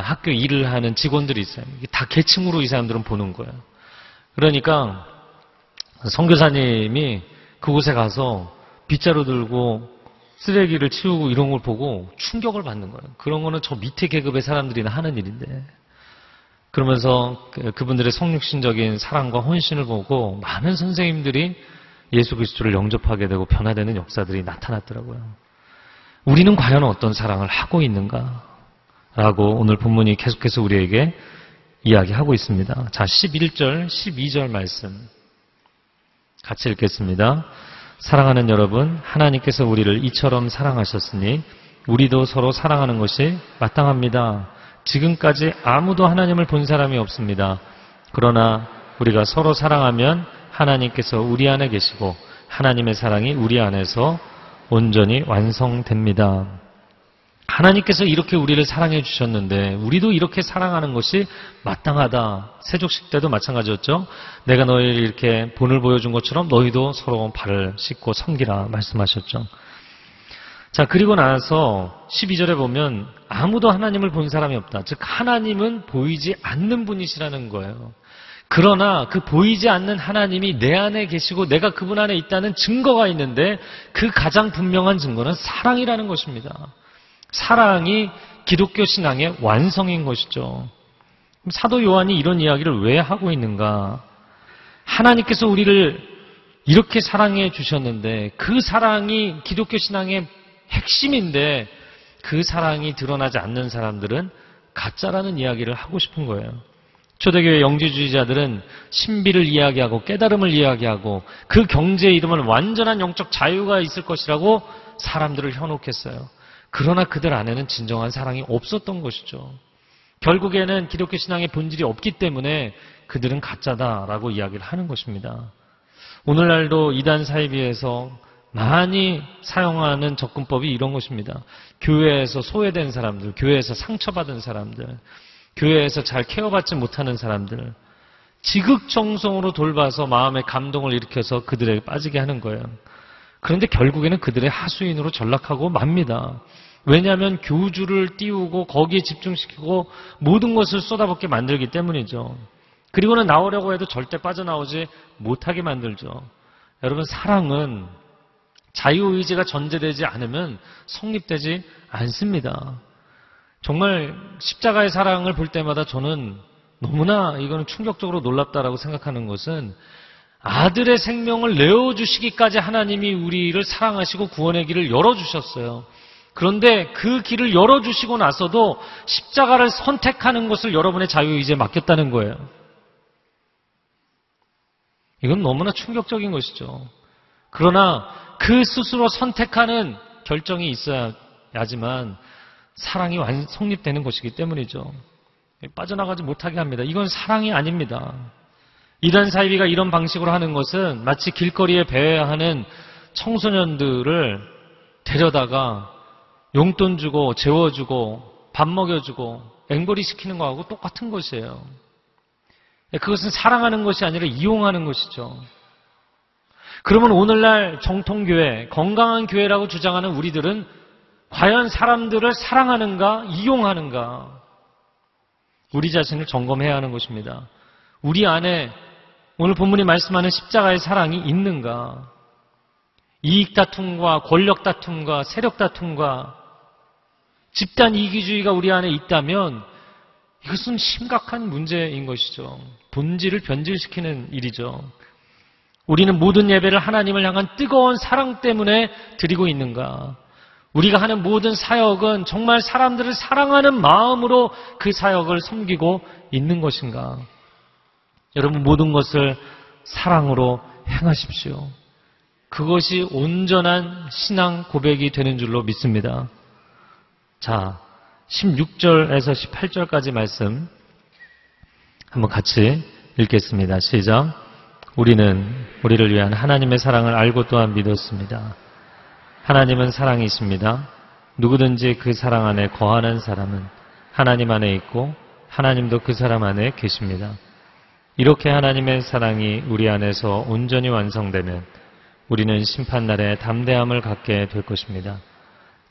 학교 일을 하는 직원들이 있어요. 다 계층으로 이 사람들은 보는 거예요. 그러니까 선교사님이 그곳에 가서 빗자루 들고 쓰레기를 치우고 이런 걸 보고 충격을 받는 거예요. 그런 거는 저 밑에 계급의 사람들이나 하는 일인데. 그러면서 그, 그분들의 성육신적인 사랑과 헌신을 보고 많은 선생님들이 예수 그리스도를 영접하게 되고 변화되는 역사들이 나타났더라고요. 우리는 과연 어떤 사랑을 하고 있는가? 라고 오늘 본문이 계속해서 우리에게 이야기하고 있습니다. 자, 11절, 12절 말씀 같이 읽겠습니다. 사랑하는 여러분, 하나님께서 우리를 이처럼 사랑하셨으니 우리도 서로 사랑하는 것이 마땅합니다. 지금까지 아무도 하나님을 본 사람이 없습니다. 그러나 우리가 서로 사랑하면 하나님께서 우리 안에 계시고 하나님의 사랑이 우리 안에서 온전히 완성됩니다. 하나님께서 이렇게 우리를 사랑해 주셨는데 우리도 이렇게 사랑하는 것이 마땅하다. 세족식 때도 마찬가지였죠. 내가 너희를 이렇게 본을 보여준 것처럼 너희도 서로 발을 씻고 섬기라 말씀하셨죠. 자, 그리고 나서 12절에 보면 아무도 하나님을 본 사람이 없다. 즉, 하나님은 보이지 않는 분이시라는 거예요. 그러나 그 보이지 않는 하나님이 내 안에 계시고 내가 그분 안에 있다는 증거가 있는데 그 가장 분명한 증거는 사랑이라는 것입니다. 사랑이 기독교 신앙의 완성인 것이죠. 사도 요한이 이런 이야기를 왜 하고 있는가? 하나님께서 우리를 이렇게 사랑해 주셨는데 그 사랑이 기독교 신앙의 핵심인데 그 사랑이 드러나지 않는 사람들은 가짜라는 이야기를 하고 싶은 거예요. 초대교회 영지주의자들은 신비를 이야기하고 깨달음을 이야기하고 그 경제의 이름은 완전한 영적 자유가 있을 것이라고 사람들을 현혹했어요. 그러나 그들 안에는 진정한 사랑이 없었던 것이죠. 결국에는 기독교 신앙의 본질이 없기 때문에 그들은 가짜다라고 이야기를 하는 것입니다. 오늘날도 이단 사이비에서 많이 사용하는 접근법이 이런 것입니다. 교회에서 소외된 사람들, 교회에서 상처받은 사람들, 교회에서 잘 케어받지 못하는 사람들, 지극정성으로 돌봐서 마음의 감동을 일으켜서 그들에게 빠지게 하는 거예요. 그런데 결국에는 그들의 하수인으로 전락하고 맙니다. 왜냐하면 교주를 띄우고 거기에 집중시키고 모든 것을 쏟아붓게 만들기 때문이죠. 그리고는 나오려고 해도 절대 빠져나오지 못하게 만들죠. 여러분, 사랑은 자유의지가 전제되지 않으면 성립되지 않습니다. 정말 십자가의 사랑을 볼 때마다 저는 너무나 이거는 충격적으로 놀랍다라고 생각하는 것은 아들의 생명을 내어주시기까지 하나님이 우리를 사랑하시고 구원의 길을 열어주셨어요. 그런데 그 길을 열어주시고 나서도 십자가를 선택하는 것을 여러분의 자유의지에 맡겼다는 거예요. 이건 너무나 충격적인 것이죠. 그러나 그 스스로 선택하는 결정이 있어야지만 사랑이 완 성립되는 것이기 때문이죠. 빠져나가지 못하게 합니다. 이건 사랑이 아닙니다. 이단 사이비가 이런 방식으로 하는 것은 마치 길거리에 배회하는 청소년들을 데려다가 용돈 주고 재워주고 밥 먹여주고 앵벌이 시키는 거하고 똑같은 것이에요. 그것은 사랑하는 것이 아니라 이용하는 것이죠. 그러면 오늘날 정통교회, 건강한 교회라고 주장하는 우리들은 과연 사람들을 사랑하는가, 이용하는가? 우리 자신을 점검해야 하는 것입니다. 우리 안에 오늘 본문이 말씀하는 십자가의 사랑이 있는가? 이익 다툼과 권력 다툼과 세력 다툼과 집단 이기주의가 우리 안에 있다면 이것은 심각한 문제인 것이죠. 본질을 변질시키는 일이죠. 우리는 모든 예배를 하나님을 향한 뜨거운 사랑 때문에 드리고 있는가? 우리가 하는 모든 사역은 정말 사람들을 사랑하는 마음으로 그 사역을 섬기고 있는 것인가? 여러분 모든 것을 사랑으로 행하십시오. 그것이 온전한 신앙 고백이 되는 줄로 믿습니다. 자, 16절에서 18절까지 말씀 한번 같이 읽겠습니다. 시작. 우리는 우리를 위한 하나님의 사랑을 알고 또한 믿었습니다. 하나님은 사랑이십니다. 누구든지 그 사랑 안에 거하는 사람은 하나님 안에 있고 하나님도 그 사람 안에 계십니다. 이렇게 하나님의 사랑이 우리 안에서 온전히 완성되면 우리는 심판날에 담대함을 갖게 될 것입니다.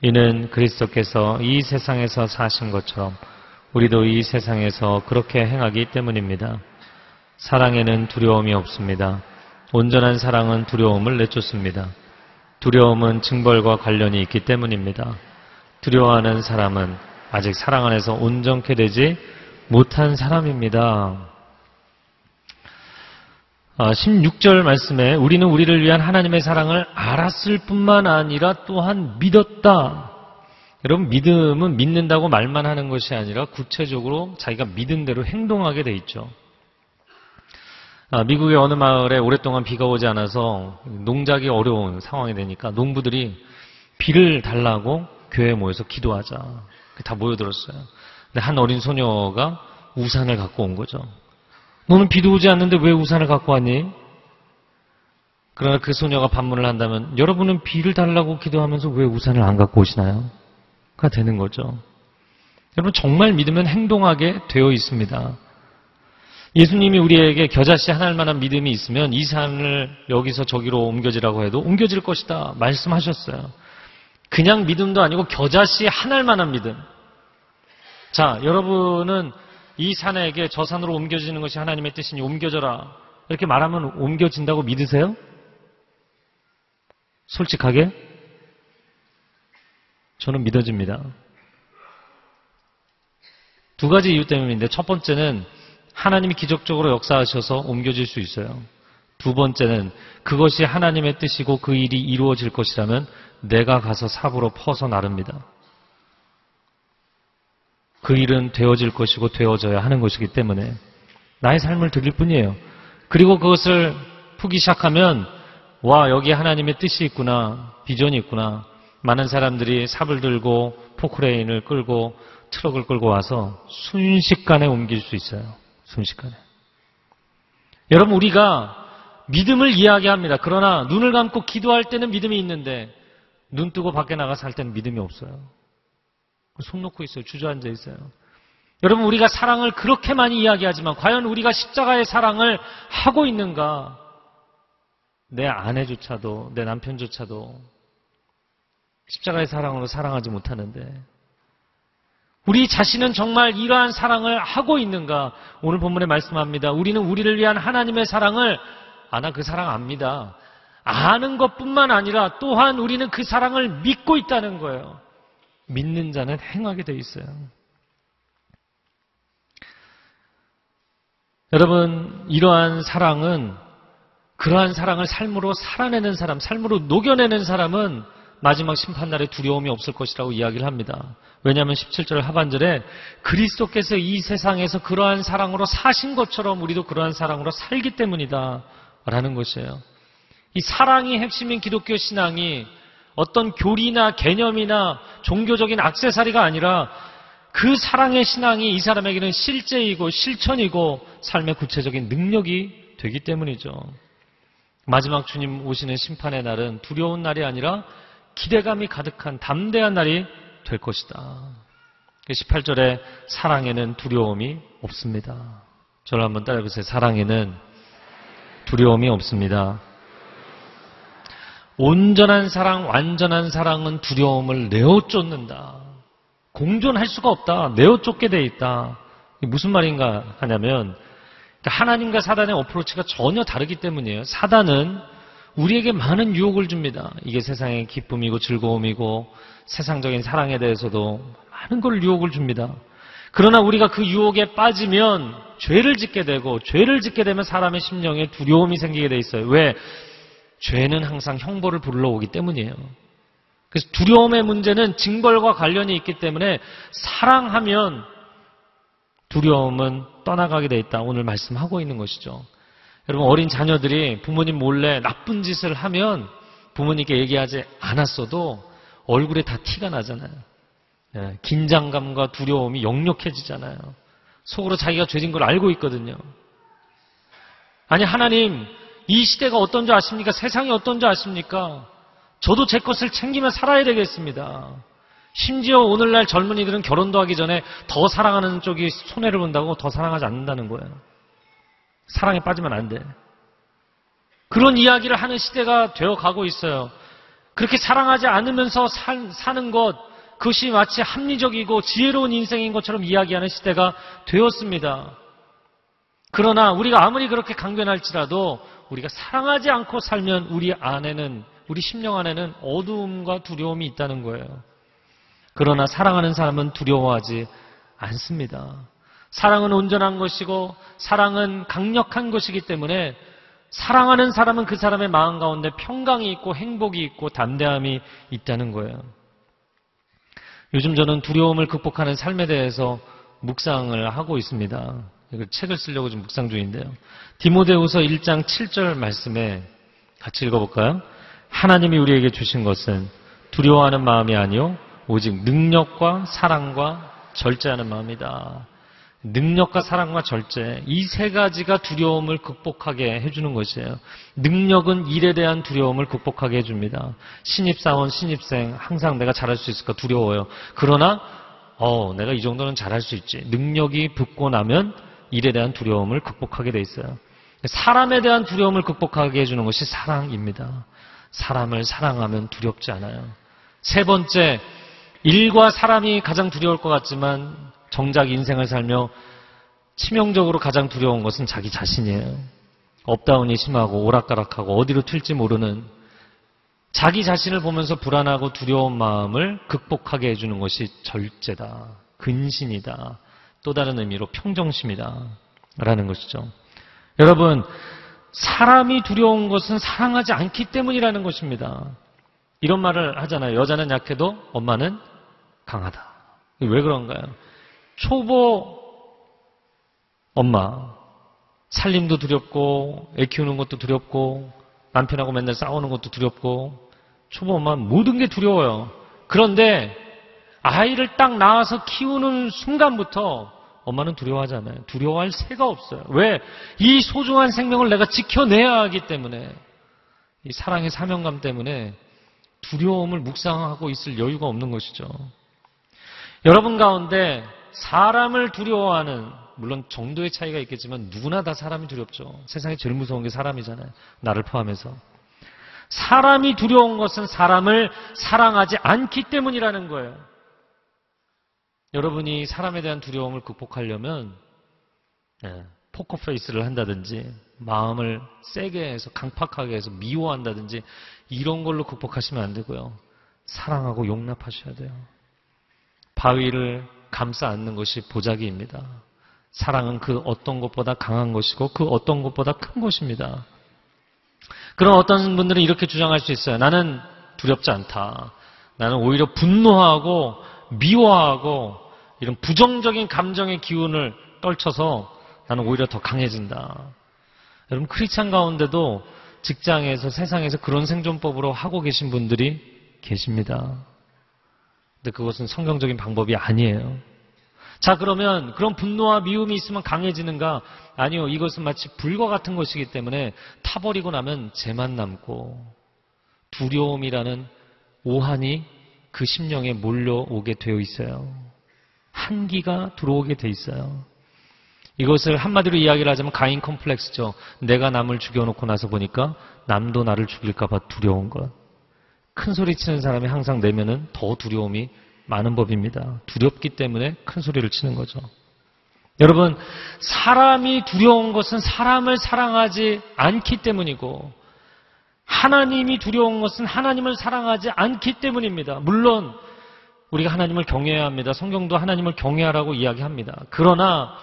이는 그리스도께서 이 세상에서 사신 것처럼 우리도 이 세상에서 그렇게 행하기 때문입니다. 사랑에는 두려움이 없습니다. 온전한 사랑은 두려움을 내쫓습니다. 두려움은 징벌과 관련이 있기 때문입니다. 두려워하는 사람은 아직 사랑 안에서 온전케 되지 못한 사람입니다. 16절 아, 말씀에 우리는 우리를 위한 하나님의 사랑을 알았을 뿐만 아니라 또한 믿었다. 여러분 믿음은 믿는다고 말만 하는 것이 아니라 구체적으로 자기가 믿은 대로 행동하게 돼 있죠. 아, 미국의 어느 마을에 오랫동안 비가 오지 않아서 농작이 어려운 상황이 되니까 농부들이 비를 달라고 교회에 모여서 기도하자. 다 모여들었어요. 근데 한 어린 소녀가 우산을 갖고 온 거죠. 너는 비도 오지 않는데 왜 우산을 갖고 왔니? 그러나 그 소녀가 반문을 한다면 여러분은 비를 달라고 기도하면서 왜 우산을 안 갖고 오시나요? 가 되는 거죠. 여러분 정말 믿으면 행동하게 되어 있습니다. 예수님이 우리에게 겨자씨 하나일 만한 믿음이 있으면 이 산을 여기서 저기로 옮겨지라고 해도 옮겨질 것이다 말씀하셨어요. 그냥 믿음도 아니고 겨자씨 하나일 만한 믿음. 자, 여러분은 이 산에게 저 산으로 옮겨지는 것이 하나님의 뜻이니 옮겨져라. 이렇게 말하면 옮겨진다고 믿으세요? 솔직하게? 저는 믿어집니다. 두 가지 이유 때문인데 첫 번째는 하나님이 기적적으로 역사하셔서 옮겨질 수 있어요. 두 번째는 그것이 하나님의 뜻이고 그 일이 이루어질 것이라면 내가 가서 삽으로 퍼서 나릅니다. 그 일은 되어질 것이고 되어져야 하는 것이기 때문에 나의 삶을 드릴 뿐이에요. 그리고 그것을 푸기 시작하면 와 여기 하나님의 뜻이 있구나 비전이 있구나 많은 사람들이 삽을 들고 포크레인을 끌고 트럭을 끌고 와서 순식간에 옮길 수 있어요. 순식간에. 여러분, 우리가 믿음을 이야기합니다. 그러나 눈을 감고 기도할 때는 믿음이 있는데 눈 뜨고 밖에 나가서 할 때는 믿음이 없어요. 손 놓고 있어요. 주저앉아 있어요. 여러분, 우리가 사랑을 그렇게 많이 이야기하지만 과연 우리가 십자가의 사랑을 하고 있는가? 내 아내조차도, 내 남편조차도 십자가의 사랑으로 사랑하지 못하는데 우리 자신은 정말 이러한 사랑을 하고 있는가? 오늘 본문에 말씀합니다. 우리는 우리를 위한 하나님의 사랑을, 아, 나 그 사랑 압니다. 아는 것 뿐만 아니라 또한 우리는 그 사랑을 믿고 있다는 거예요. 믿는 자는 행하게 돼 있어요. 여러분, 이러한 사랑은 그러한 사랑을 삶으로 살아내는 사람, 삶으로 녹여내는 사람은 마지막 심판날에 두려움이 없을 것이라고 이야기를 합니다. 왜냐하면 17절 하반절에 그리스도께서 이 세상에서 그러한 사랑으로 사신 것처럼 우리도 그러한 사랑으로 살기 때문이다. 라는 것이에요. 이 사랑이 핵심인 기독교 신앙이 어떤 교리나 개념이나 종교적인 악세사리가 아니라 그 사랑의 신앙이 이 사람에게는 실제이고 실천이고 삶의 구체적인 능력이 되기 때문이죠. 마지막 주님 오시는 심판의 날은 두려운 날이 아니라 기대감이 가득한 담대한 날이 될 것이다. 18절에 사랑에는 두려움이 없습니다. 저를 한번 따라해보세요. 사랑에는 두려움이 없습니다. 온전한 사랑, 완전한 사랑은 두려움을 내어 쫓는다. 공존할 수가 없다. 내어 쫓게 돼 있다. 무슨 말인가 하냐면 그러니까 하나님과 사단의 어프로치가 전혀 다르기 때문이에요. 사단은 우리에게 많은 유혹을 줍니다. 이게 세상의 기쁨이고 즐거움이고 세상적인 사랑에 대해서도 많은 걸 유혹을 줍니다. 그러나 우리가 그 유혹에 빠지면 죄를 짓게 되고 죄를 짓게 되면 사람의 심령에 두려움이 생기게 돼 있어요. 왜? 죄는 항상 형벌을 불러오기 때문이에요. 그래서 두려움의 문제는 징벌과 관련이 있기 때문에 사랑하면 두려움은 떠나가게 돼 있다. 오늘 말씀하고 있는 것이죠. 여러분 어린 자녀들이 부모님 몰래 나쁜 짓을 하면 부모님께 얘기하지 않았어도 얼굴에 다 티가 나잖아요. 예, 긴장감과 두려움이 역력해지잖아요. 속으로 자기가 죄진 걸 알고 있거든요. 아니 하나님 이 시대가 어떤 줄 아십니까? 세상이 어떤 줄 아십니까? 저도 제 것을 챙기며 살아야 되겠습니다. 심지어 오늘날 젊은이들은 결혼도 하기 전에 더 사랑하는 쪽이 손해를 본다고 더 사랑하지 않는다는 거예요. 사랑에 빠지면 안 돼. 그런 이야기를 하는 시대가 되어 가고 있어요. 그렇게 사랑하지 않으면서 살, 사는 것, 그것이 마치 합리적이고 지혜로운 인생인 것처럼 이야기하는 시대가 되었습니다. 그러나 우리가 아무리 그렇게 강변할지라도 우리가 사랑하지 않고 살면 우리 안에는 우리 심령 안에는 어두움과 두려움이 있다는 거예요. 그러나 사랑하는 사람은 두려워하지 않습니다. 사랑은 온전한 것이고 사랑은 강력한 것이기 때문에 사랑하는 사람은 그 사람의 마음 가운데 평강이 있고 행복이 있고 담대함이 있다는 거예요. 요즘 저는 두려움을 극복하는 삶에 대해서 묵상을 하고 있습니다. 책을 쓰려고 지금 묵상 중인데요. 디모데후서 1장 7절 말씀에 같이 읽어볼까요? 하나님이 우리에게 주신 것은 두려워하는 마음이 아니요 오직 능력과 사랑과 절제하는 마음이다. 능력과 사랑과 절제 이 세 가지가 두려움을 극복하게 해주는 것이에요. 능력은 일에 대한 두려움을 극복하게 해줍니다. 신입사원, 신입생 항상 내가 잘할 수 있을까 두려워요. 그러나 어 내가 이 정도는 잘할 수 있지. 능력이 붙고 나면 일에 대한 두려움을 극복하게 돼 있어요. 사람에 대한 두려움을 극복하게 해주는 것이 사랑입니다. 사람을 사랑하면 두렵지 않아요. 세 번째, 일과 사람이 가장 두려울 것 같지만 정작 인생을 살며 치명적으로 가장 두려운 것은 자기 자신이에요. up down이 심하고 오락가락하고 어디로 튈지 모르는 자기 자신을 보면서 불안하고 두려운 마음을 극복하게 해주는 것이 절제다. 근신이다. 또 다른 의미로 평정심이다. 라는 것이죠. 여러분, 사람이 두려운 것은 사랑하지 않기 때문이라는 것입니다. 이런 말을 하잖아요. 여자는 약해도 엄마는 강하다. 왜 그런가요? 초보 엄마, 살림도 두렵고, 애 키우는 것도 두렵고, 남편하고 맨날 싸우는 것도 두렵고, 초보 엄마 모든 게 두려워요. 그런데 아이를 딱 낳아서 키우는 순간부터 엄마는 두려워하지 않아요. 두려워할 새가 없어요. 왜? 이 소중한 생명을 내가 지켜내야 하기 때문에 이 사랑의 사명감 때문에 두려움을 묵상하고 있을 여유가 없는 것이죠. 여러분 가운데 사람을 두려워하는 물론 정도의 차이가 있겠지만 누구나 다 사람이 두렵죠. 세상에 제일 무서운 게 사람이잖아요. 나를 포함해서. 사람이 두려운 것은 사람을 사랑하지 않기 때문이라는 거예요. 여러분이 사람에 대한 두려움을 극복하려면 네, 포커 페이스를 한다든지 마음을 세게 해서 강팍하게 해서 미워한다든지 이런 걸로 극복하시면 안 되고요. 사랑하고 용납하셔야 돼요. 바위를 감싸 안는 것이 보자기입니다. 사랑은 그 어떤 것보다 강한 것이고 그 어떤 것보다 큰 것입니다. 그럼 어떤 분들은 이렇게 주장할 수 있어요. 나는 두렵지 않다. 나는 오히려 분노하고 미워하고 이런 부정적인 감정의 기운을 떨쳐서 나는 오히려 더 강해진다. 여러분 크리스찬 가운데도 직장에서 세상에서 그런 생존법으로 하고 계신 분들이 계십니다. 근데 그것은 성경적인 방법이 아니에요. 자, 그러면 그런 분노와 미움이 있으면 강해지는가? 아니요. 이것은 마치 불과 같은 것이기 때문에 타버리고 나면 죄만 남고 두려움이라는 오한이 그 심령에 몰려오게 되어 있어요. 한기가 들어오게 돼 있어요. 이것을 한마디로 이야기를 하자면 가인 컴플렉스죠. 내가 남을 죽여놓고 나서 보니까 남도 나를 죽일까봐 두려운 것. 큰 소리 치는 사람이 항상 내면은 더 두려움이 많은 법입니다. 두렵기 때문에 큰 소리를 치는 거죠. 여러분, 사람이 두려운 것은 사람을 사랑하지 않기 때문이고, 하나님이 두려운 것은 하나님을 사랑하지 않기 때문입니다. 물론, 우리가 하나님을 경외해야 합니다. 성경도 하나님을 경외하라고 이야기합니다. 그러나,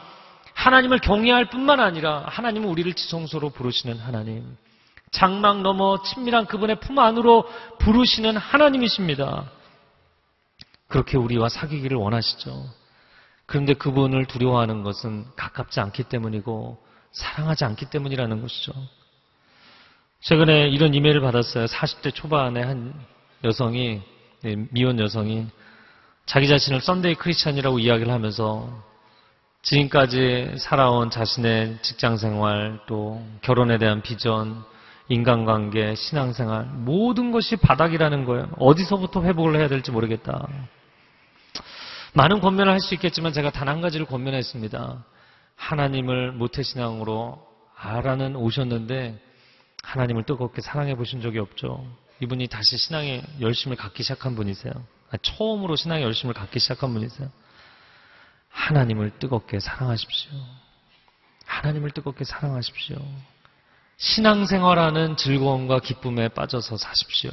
하나님을 경외할 뿐만 아니라, 하나님은 우리를 지성소로 부르시는 하나님. 장막 넘어 친밀한 그분의 품 안으로 부르시는 하나님이십니다. 그렇게 우리와 사귀기를 원하시죠. 그런데 그분을 두려워하는 것은 가깝지 않기 때문이고 사랑하지 않기 때문이라는 것이죠. 최근에 이런 이메일을 받았어요. 40대 초반의 한 여성이, 네, 미혼 여성이 자기 자신을 Sunday Christian이라고 이야기를 하면서 지금까지 살아온 자신의 직장 생활, 또 결혼에 대한 비전, 인간관계, 신앙생활, 모든 것이 바닥이라는 거예요. 어디서부터 회복을 해야 될지 모르겠다. 많은 권면을 할 수 있겠지만 제가 단 한 가지를 권면했습니다. 하나님을 모태신앙으로 알아는 오셨는데 하나님을 뜨겁게 사랑해 보신 적이 없죠. 이분이 다시 신앙에 열심을 갖기 시작한 분이세요. 아, 처음으로 신앙에 열심을 갖기 시작한 분이세요. 하나님을 뜨겁게 사랑하십시오. 하나님을 뜨겁게 사랑하십시오. 신앙생활하는 즐거움과 기쁨에 빠져서 사십시오.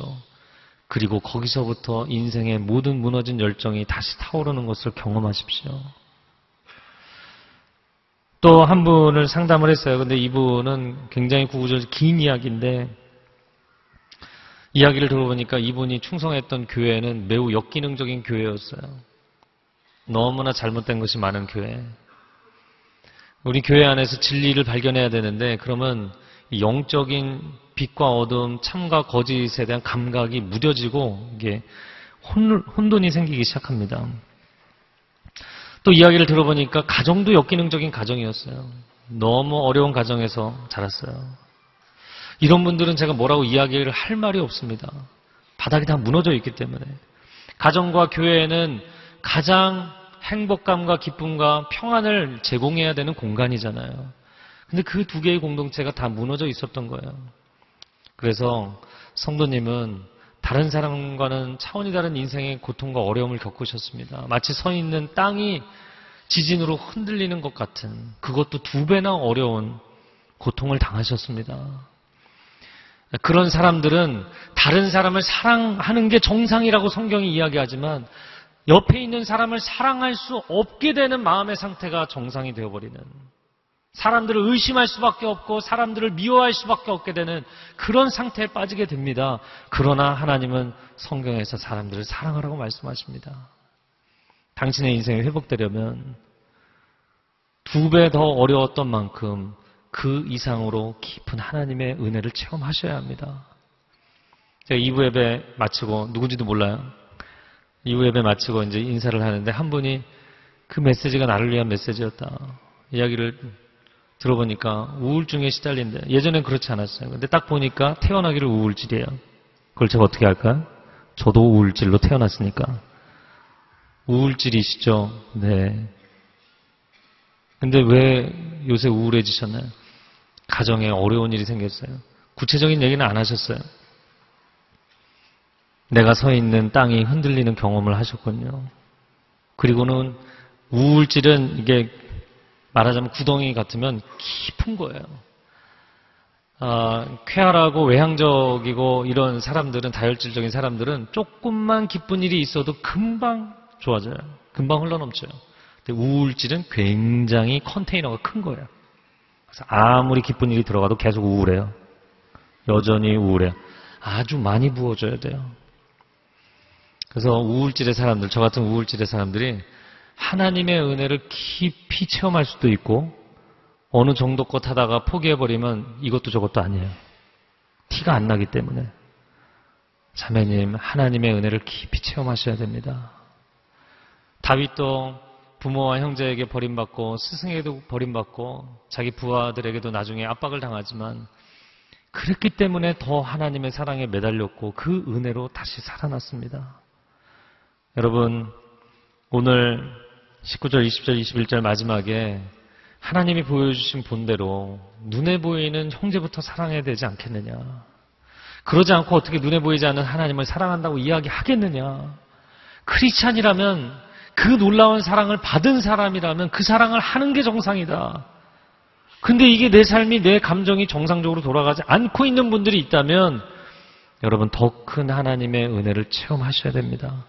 그리고 거기서부터 인생의 모든 무너진 열정이 다시 타오르는 것을 경험하십시오. 또 한 분을 상담을 했어요. 근데 이분은 굉장히 구구절 긴 이야기인데 이야기를 들어보니까 이분이 충성했던 교회는 매우 역기능적인 교회였어요. 너무나 잘못된 것이 많은 교회. 우리 교회 안에서 진리를 발견해야 되는데 그러면 영적인 빛과 어둠, 참과 거짓에 대한 감각이 무뎌지고 이게 혼돈이 생기기 시작합니다. 또 이야기를 들어보니까 가정도 역기능적인 가정이었어요. 너무 어려운 가정에서 자랐어요. 이런 분들은 제가 뭐라고 이야기를 할 말이 없습니다. 바닥이 다 무너져 있기 때문에. 가정과 교회에는 가장 행복감과 기쁨과 평안을 제공해야 되는 공간이잖아요. 근데 그 두 개의 공동체가 다 무너져 있었던 거예요. 그래서 성도님은 다른 사람과는 차원이 다른 인생의 고통과 어려움을 겪으셨습니다. 마치 서 있는 땅이 지진으로 흔들리는 것 같은 그것도 두 배나 어려운 고통을 당하셨습니다. 그런 사람들은 다른 사람을 사랑하는 게 정상이라고 성경이 이야기하지만 옆에 있는 사람을 사랑할 수 없게 되는 마음의 상태가 정상이 되어버리는 사람들을 의심할 수밖에 없고 사람들을 미워할 수밖에 없게 되는 그런 상태에 빠지게 됩니다. 그러나 하나님은 성경에서 사람들을 사랑하라고 말씀하십니다. 당신의 인생이 회복되려면 두 배 더 어려웠던 만큼 그 이상으로 깊은 하나님의 은혜를 체험하셔야 합니다. 제가 2부 예배 마치고 누군지도 몰라요. 2부 예배 마치고 이제 인사를 하는데 한 분이 그 메시지가 나를 위한 메시지였다. 이야기를 들어보니까 우울증에 시달린대. 예전엔 그렇지 않았어요. 근데 딱 보니까 태어나기를 우울질이에요. 그걸 제가 어떻게 할까요? 저도 우울질로 태어났으니까. 우울질이시죠? 네. 근데 왜 요새 우울해지셨나요? 가정에 어려운 일이 생겼어요. 구체적인 얘기는 안 하셨어요. 내가 서 있는 땅이 흔들리는 경험을 하셨군요. 그리고는 우울질은 이게 말하자면 구덩이 같으면 깊은 거예요. 어, 쾌활하고 외향적이고 이런 사람들은 다혈질적인 사람들은 조금만 기쁜 일이 있어도 금방 좋아져요. 금방 흘러넘쳐요. 근데 우울질은 굉장히 컨테이너가 큰 거예요. 그래서 아무리 기쁜 일이 들어가도 계속 우울해요. 여전히 우울해요. 아주 많이 부어줘야 돼요. 그래서 우울질의 사람들, 저 같은 우울질의 사람들이 하나님의 은혜를 깊이 체험할 수도 있고 어느 정도 것 하다가 포기해버리면 이것도 저것도 아니에요. 티가 안 나기 때문에. 자매님, 하나님의 은혜를 깊이 체험하셔야 됩니다. 다윗도 부모와 형제에게 버림받고 스승에게도 버림받고 자기 부하들에게도 나중에 압박을 당하지만 그랬기 때문에 더 하나님의 사랑에 매달렸고 그 은혜로 다시 살아났습니다. 여러분, 오늘 19절, 20절, 21절 마지막에 하나님이 보여주신 본대로 눈에 보이는 형제부터 사랑해야 되지 않겠느냐. 그러지 않고 어떻게 눈에 보이지 않는 하나님을 사랑한다고 이야기하겠느냐. 크리스찬이라면 그 놀라운 사랑을 받은 사람이라면 그 사랑을 하는 게 정상이다. 근데 이게 내 삶이 내 감정이 정상적으로 돌아가지 않고 있는 분들이 있다면 여러분 더 큰 하나님의 은혜를 체험하셔야 됩니다.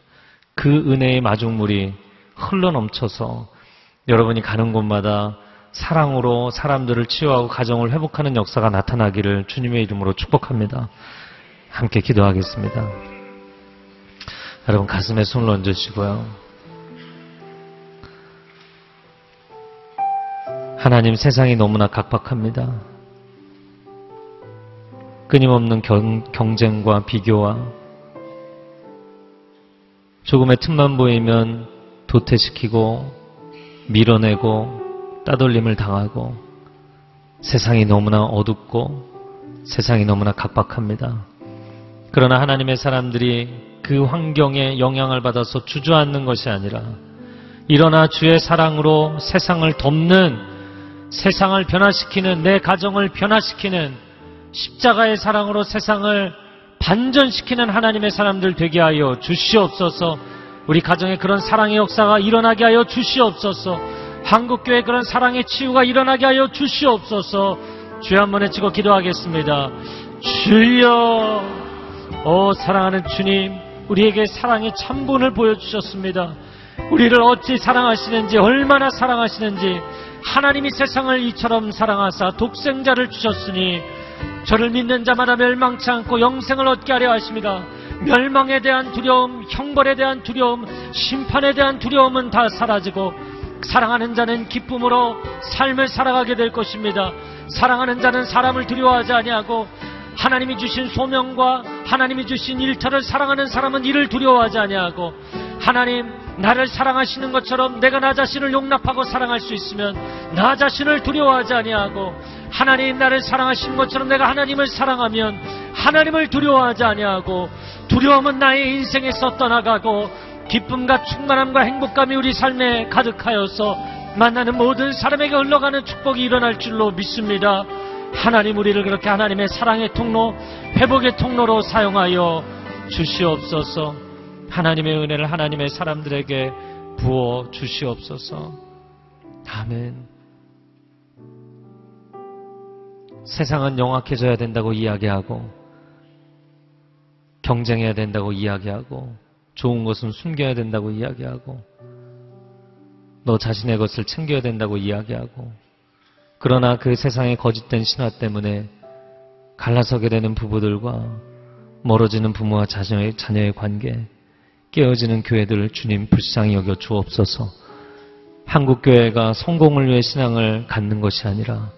그 은혜의 마중물이 흘러 넘쳐서 여러분이 가는 곳마다 사랑으로 사람들을 치유하고 가정을 회복하는 역사가 나타나기를 주님의 이름으로 축복합니다. 함께 기도하겠습니다. 여러분 가슴에 손을 얹으시고요. 하나님 세상이 너무나 각박합니다. 끊임없는 경, 경쟁과 비교와 조금의 틈만 보이면 도태시키고 밀어내고 따돌림을 당하고 세상이 너무나 어둡고 세상이 너무나 각박합니다. 그러나 하나님의 사람들이 그 환경에 영향을 받아서 주저앉는 것이 아니라 일어나 주의 사랑으로 세상을 덮는 세상을 변화시키는 내 가정을 변화시키는 십자가의 사랑으로 세상을 반전시키는 하나님의 사람들 되게 하여 주시옵소서. 우리 가정에 그런 사랑의 역사가 일어나게 하여 주시옵소서. 한국교회 그런 사랑의 치유가 일어나게 하여 주시옵소서. 주여 한번 외치고 기도하겠습니다. 주여 오 사랑하는 주님 우리에게 사랑의 참본을 보여주셨습니다. 우리를 어찌 사랑하시는지 얼마나 사랑하시는지 하나님이 세상을 이처럼 사랑하사 독생자를 주셨으니 저를 믿는 자마다 멸망치 않고 영생을 얻게 하려 하십니다. 멸망에 대한 두려움, 형벌에 대한 두려움, 심판에 대한 두려움은 다 사라지고 사랑하는 자는 기쁨으로 삶을 살아가게 될 것입니다. 사랑하는 자는 사람을 두려워하지 아니하고 하나님이 주신 소명과 하나님이 주신 일터를 사랑하는 사람은 이를 두려워하지 아니하고 하나님 나를 사랑하시는 것처럼 내가 나 자신을 용납하고 사랑할 수 있으면 나 자신을 두려워하지 아니하고 하나님 나를 사랑하시는 것처럼 내가 하나님을 사랑하면 하나님을 두려워하지 아니하고 두려움은 나의 인생에서 떠나가고 기쁨과 충만함과 행복감이 우리 삶에 가득하여서 만나는 모든 사람에게 흘러가는 축복이 일어날 줄로 믿습니다. 하나님 우리를 그렇게 하나님의 사랑의 통로, 회복의 통로로 사용하여 주시옵소서. 하나님의 은혜를 하나님의 사람들에게 부어 주시옵소서. 아멘. 세상은 영악해져야 된다고 이야기하고, 경쟁해야 된다고 이야기하고, 좋은 것은 숨겨야 된다고 이야기하고, 너 자신의 것을 챙겨야 된다고 이야기하고, 그러나 그 세상의 거짓된 신화 때문에 갈라서게 되는 부부들과 멀어지는 부모와 자녀의, 자녀의 관계, 깨어지는 교회들을 주님 불쌍히 여겨 주옵소서. 한국교회가 성공을 위해 신앙을 갖는 것이 아니라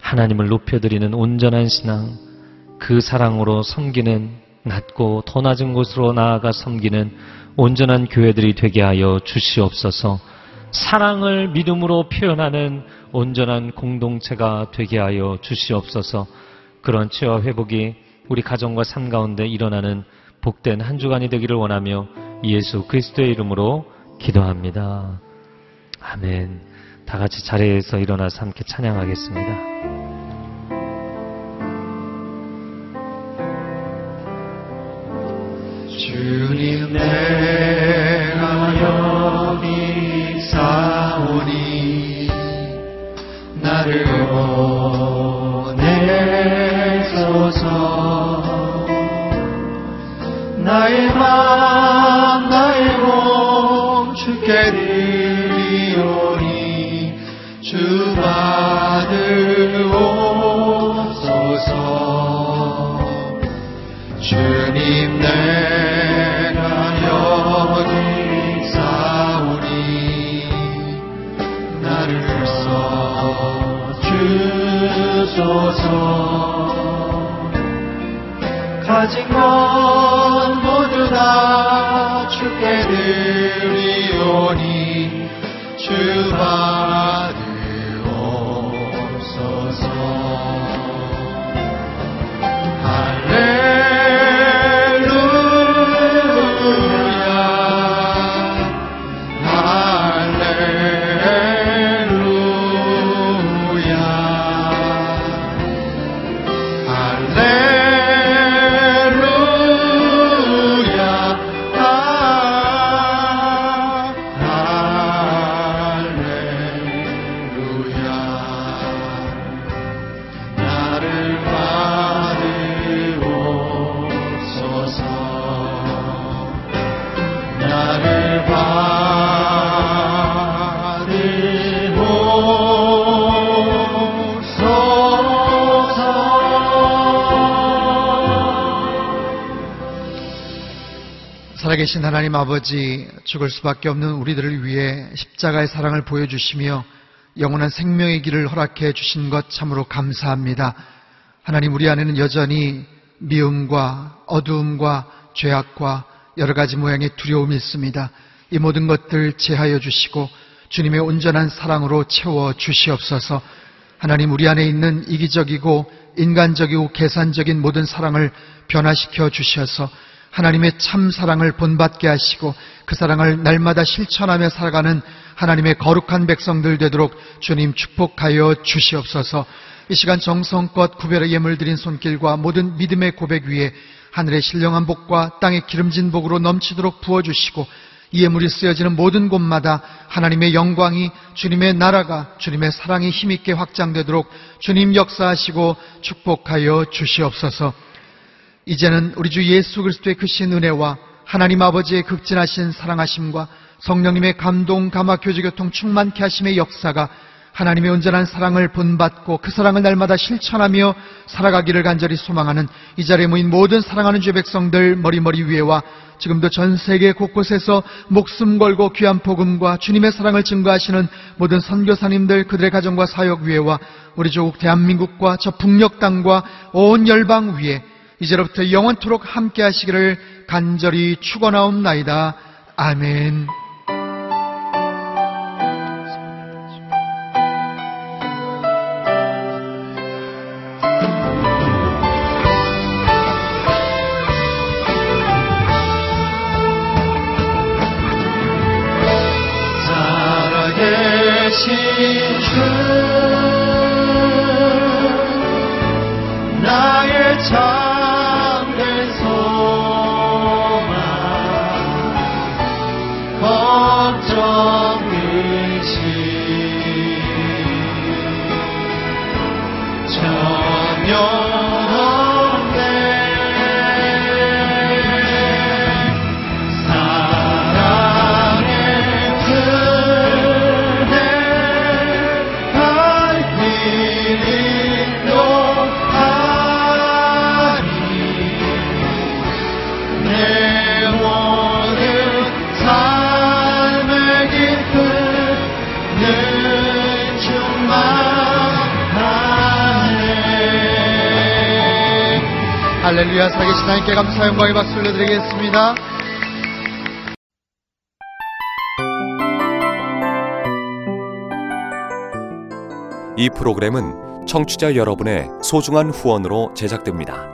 하나님을 높여드리는 온전한 신앙, 그 사랑으로 섬기는 낮고 더 낮은 곳으로 나아가 섬기는 온전한 교회들이 되게 하여 주시옵소서. 사랑을 믿음으로 표현하는 온전한 공동체가 되게 하여 주시옵소서. 그런 치와 회복이 우리 가정과 삶 가운데 일어나는 복된 한 주간이 되기를 원하며 예수 그리스도의 이름으로 기도합니다. 아멘. 다 같이 자리에서 일어나서 함께 찬양하겠습니다. 주님 내가 여기 사오니 나를 보내 나의 맘 나의 몸 주께 드리오니 주 받으옵소서. 주님 내가 여기 사오니 나를 써 주소서. 가진 것 다 계신 하나님 아버지, 죽을 수밖에 없는 우리들을 위해 십자가의 사랑을 보여주시며 영원한 생명의 길을 허락해 주신 것 참으로 감사합니다. 하나님 우리 안에는 여전히 미움과 어두움과 죄악과 여러 가지 모양의 두려움이 있습니다. 이 모든 것들 제하여 주시고 주님의 온전한 사랑으로 채워 주시옵소서. 하나님 우리 안에 있는 이기적이고 인간적이고 계산적인 모든 사랑을 변화시켜 주셔서 하나님의 참 사랑을 본받게 하시고 그 사랑을 날마다 실천하며 살아가는 하나님의 거룩한 백성들 되도록 주님 축복하여 주시옵소서. 이 시간 정성껏 구별의 예물 드린 손길과 모든 믿음의 고백 위에 하늘의 신령한 복과 땅의 기름진 복으로 넘치도록 부어주시고 이 예물이 쓰여지는 모든 곳마다 하나님의 영광이 주님의 나라가 주님의 사랑이 힘있게 확장되도록 주님 역사하시고 축복하여 주시옵소서. 이제는 우리 주 예수 그리스도의 크신 은혜와 하나님 아버지의 극진하신 사랑하심과 성령님의 감동, 감화, 교제, 교통 충만케 하심의 역사가 하나님의 온전한 사랑을 본받고 그 사랑을 날마다 실천하며 살아가기를 간절히 소망하는 이 자리에 모인 모든 사랑하는 주 백성들 머리머리 위에와 지금도 전 세계 곳곳에서 목숨 걸고 귀한 복음과 주님의 사랑을 증거하시는 모든 선교사님들 그들의 가정과 사역 위에와 우리 조국 대한민국과 저 북녘 땅과 온 열방 위에 이제로부터 영원토록 함께 하시기를 간절히 축원하옵나이다. 아멘. 할렐루야 살아계신 하나님께 감사 영광의 박수 올려드리겠습니다. 이 프로그램은 청취자 여러분의 소중한 후원으로 제작됩니다.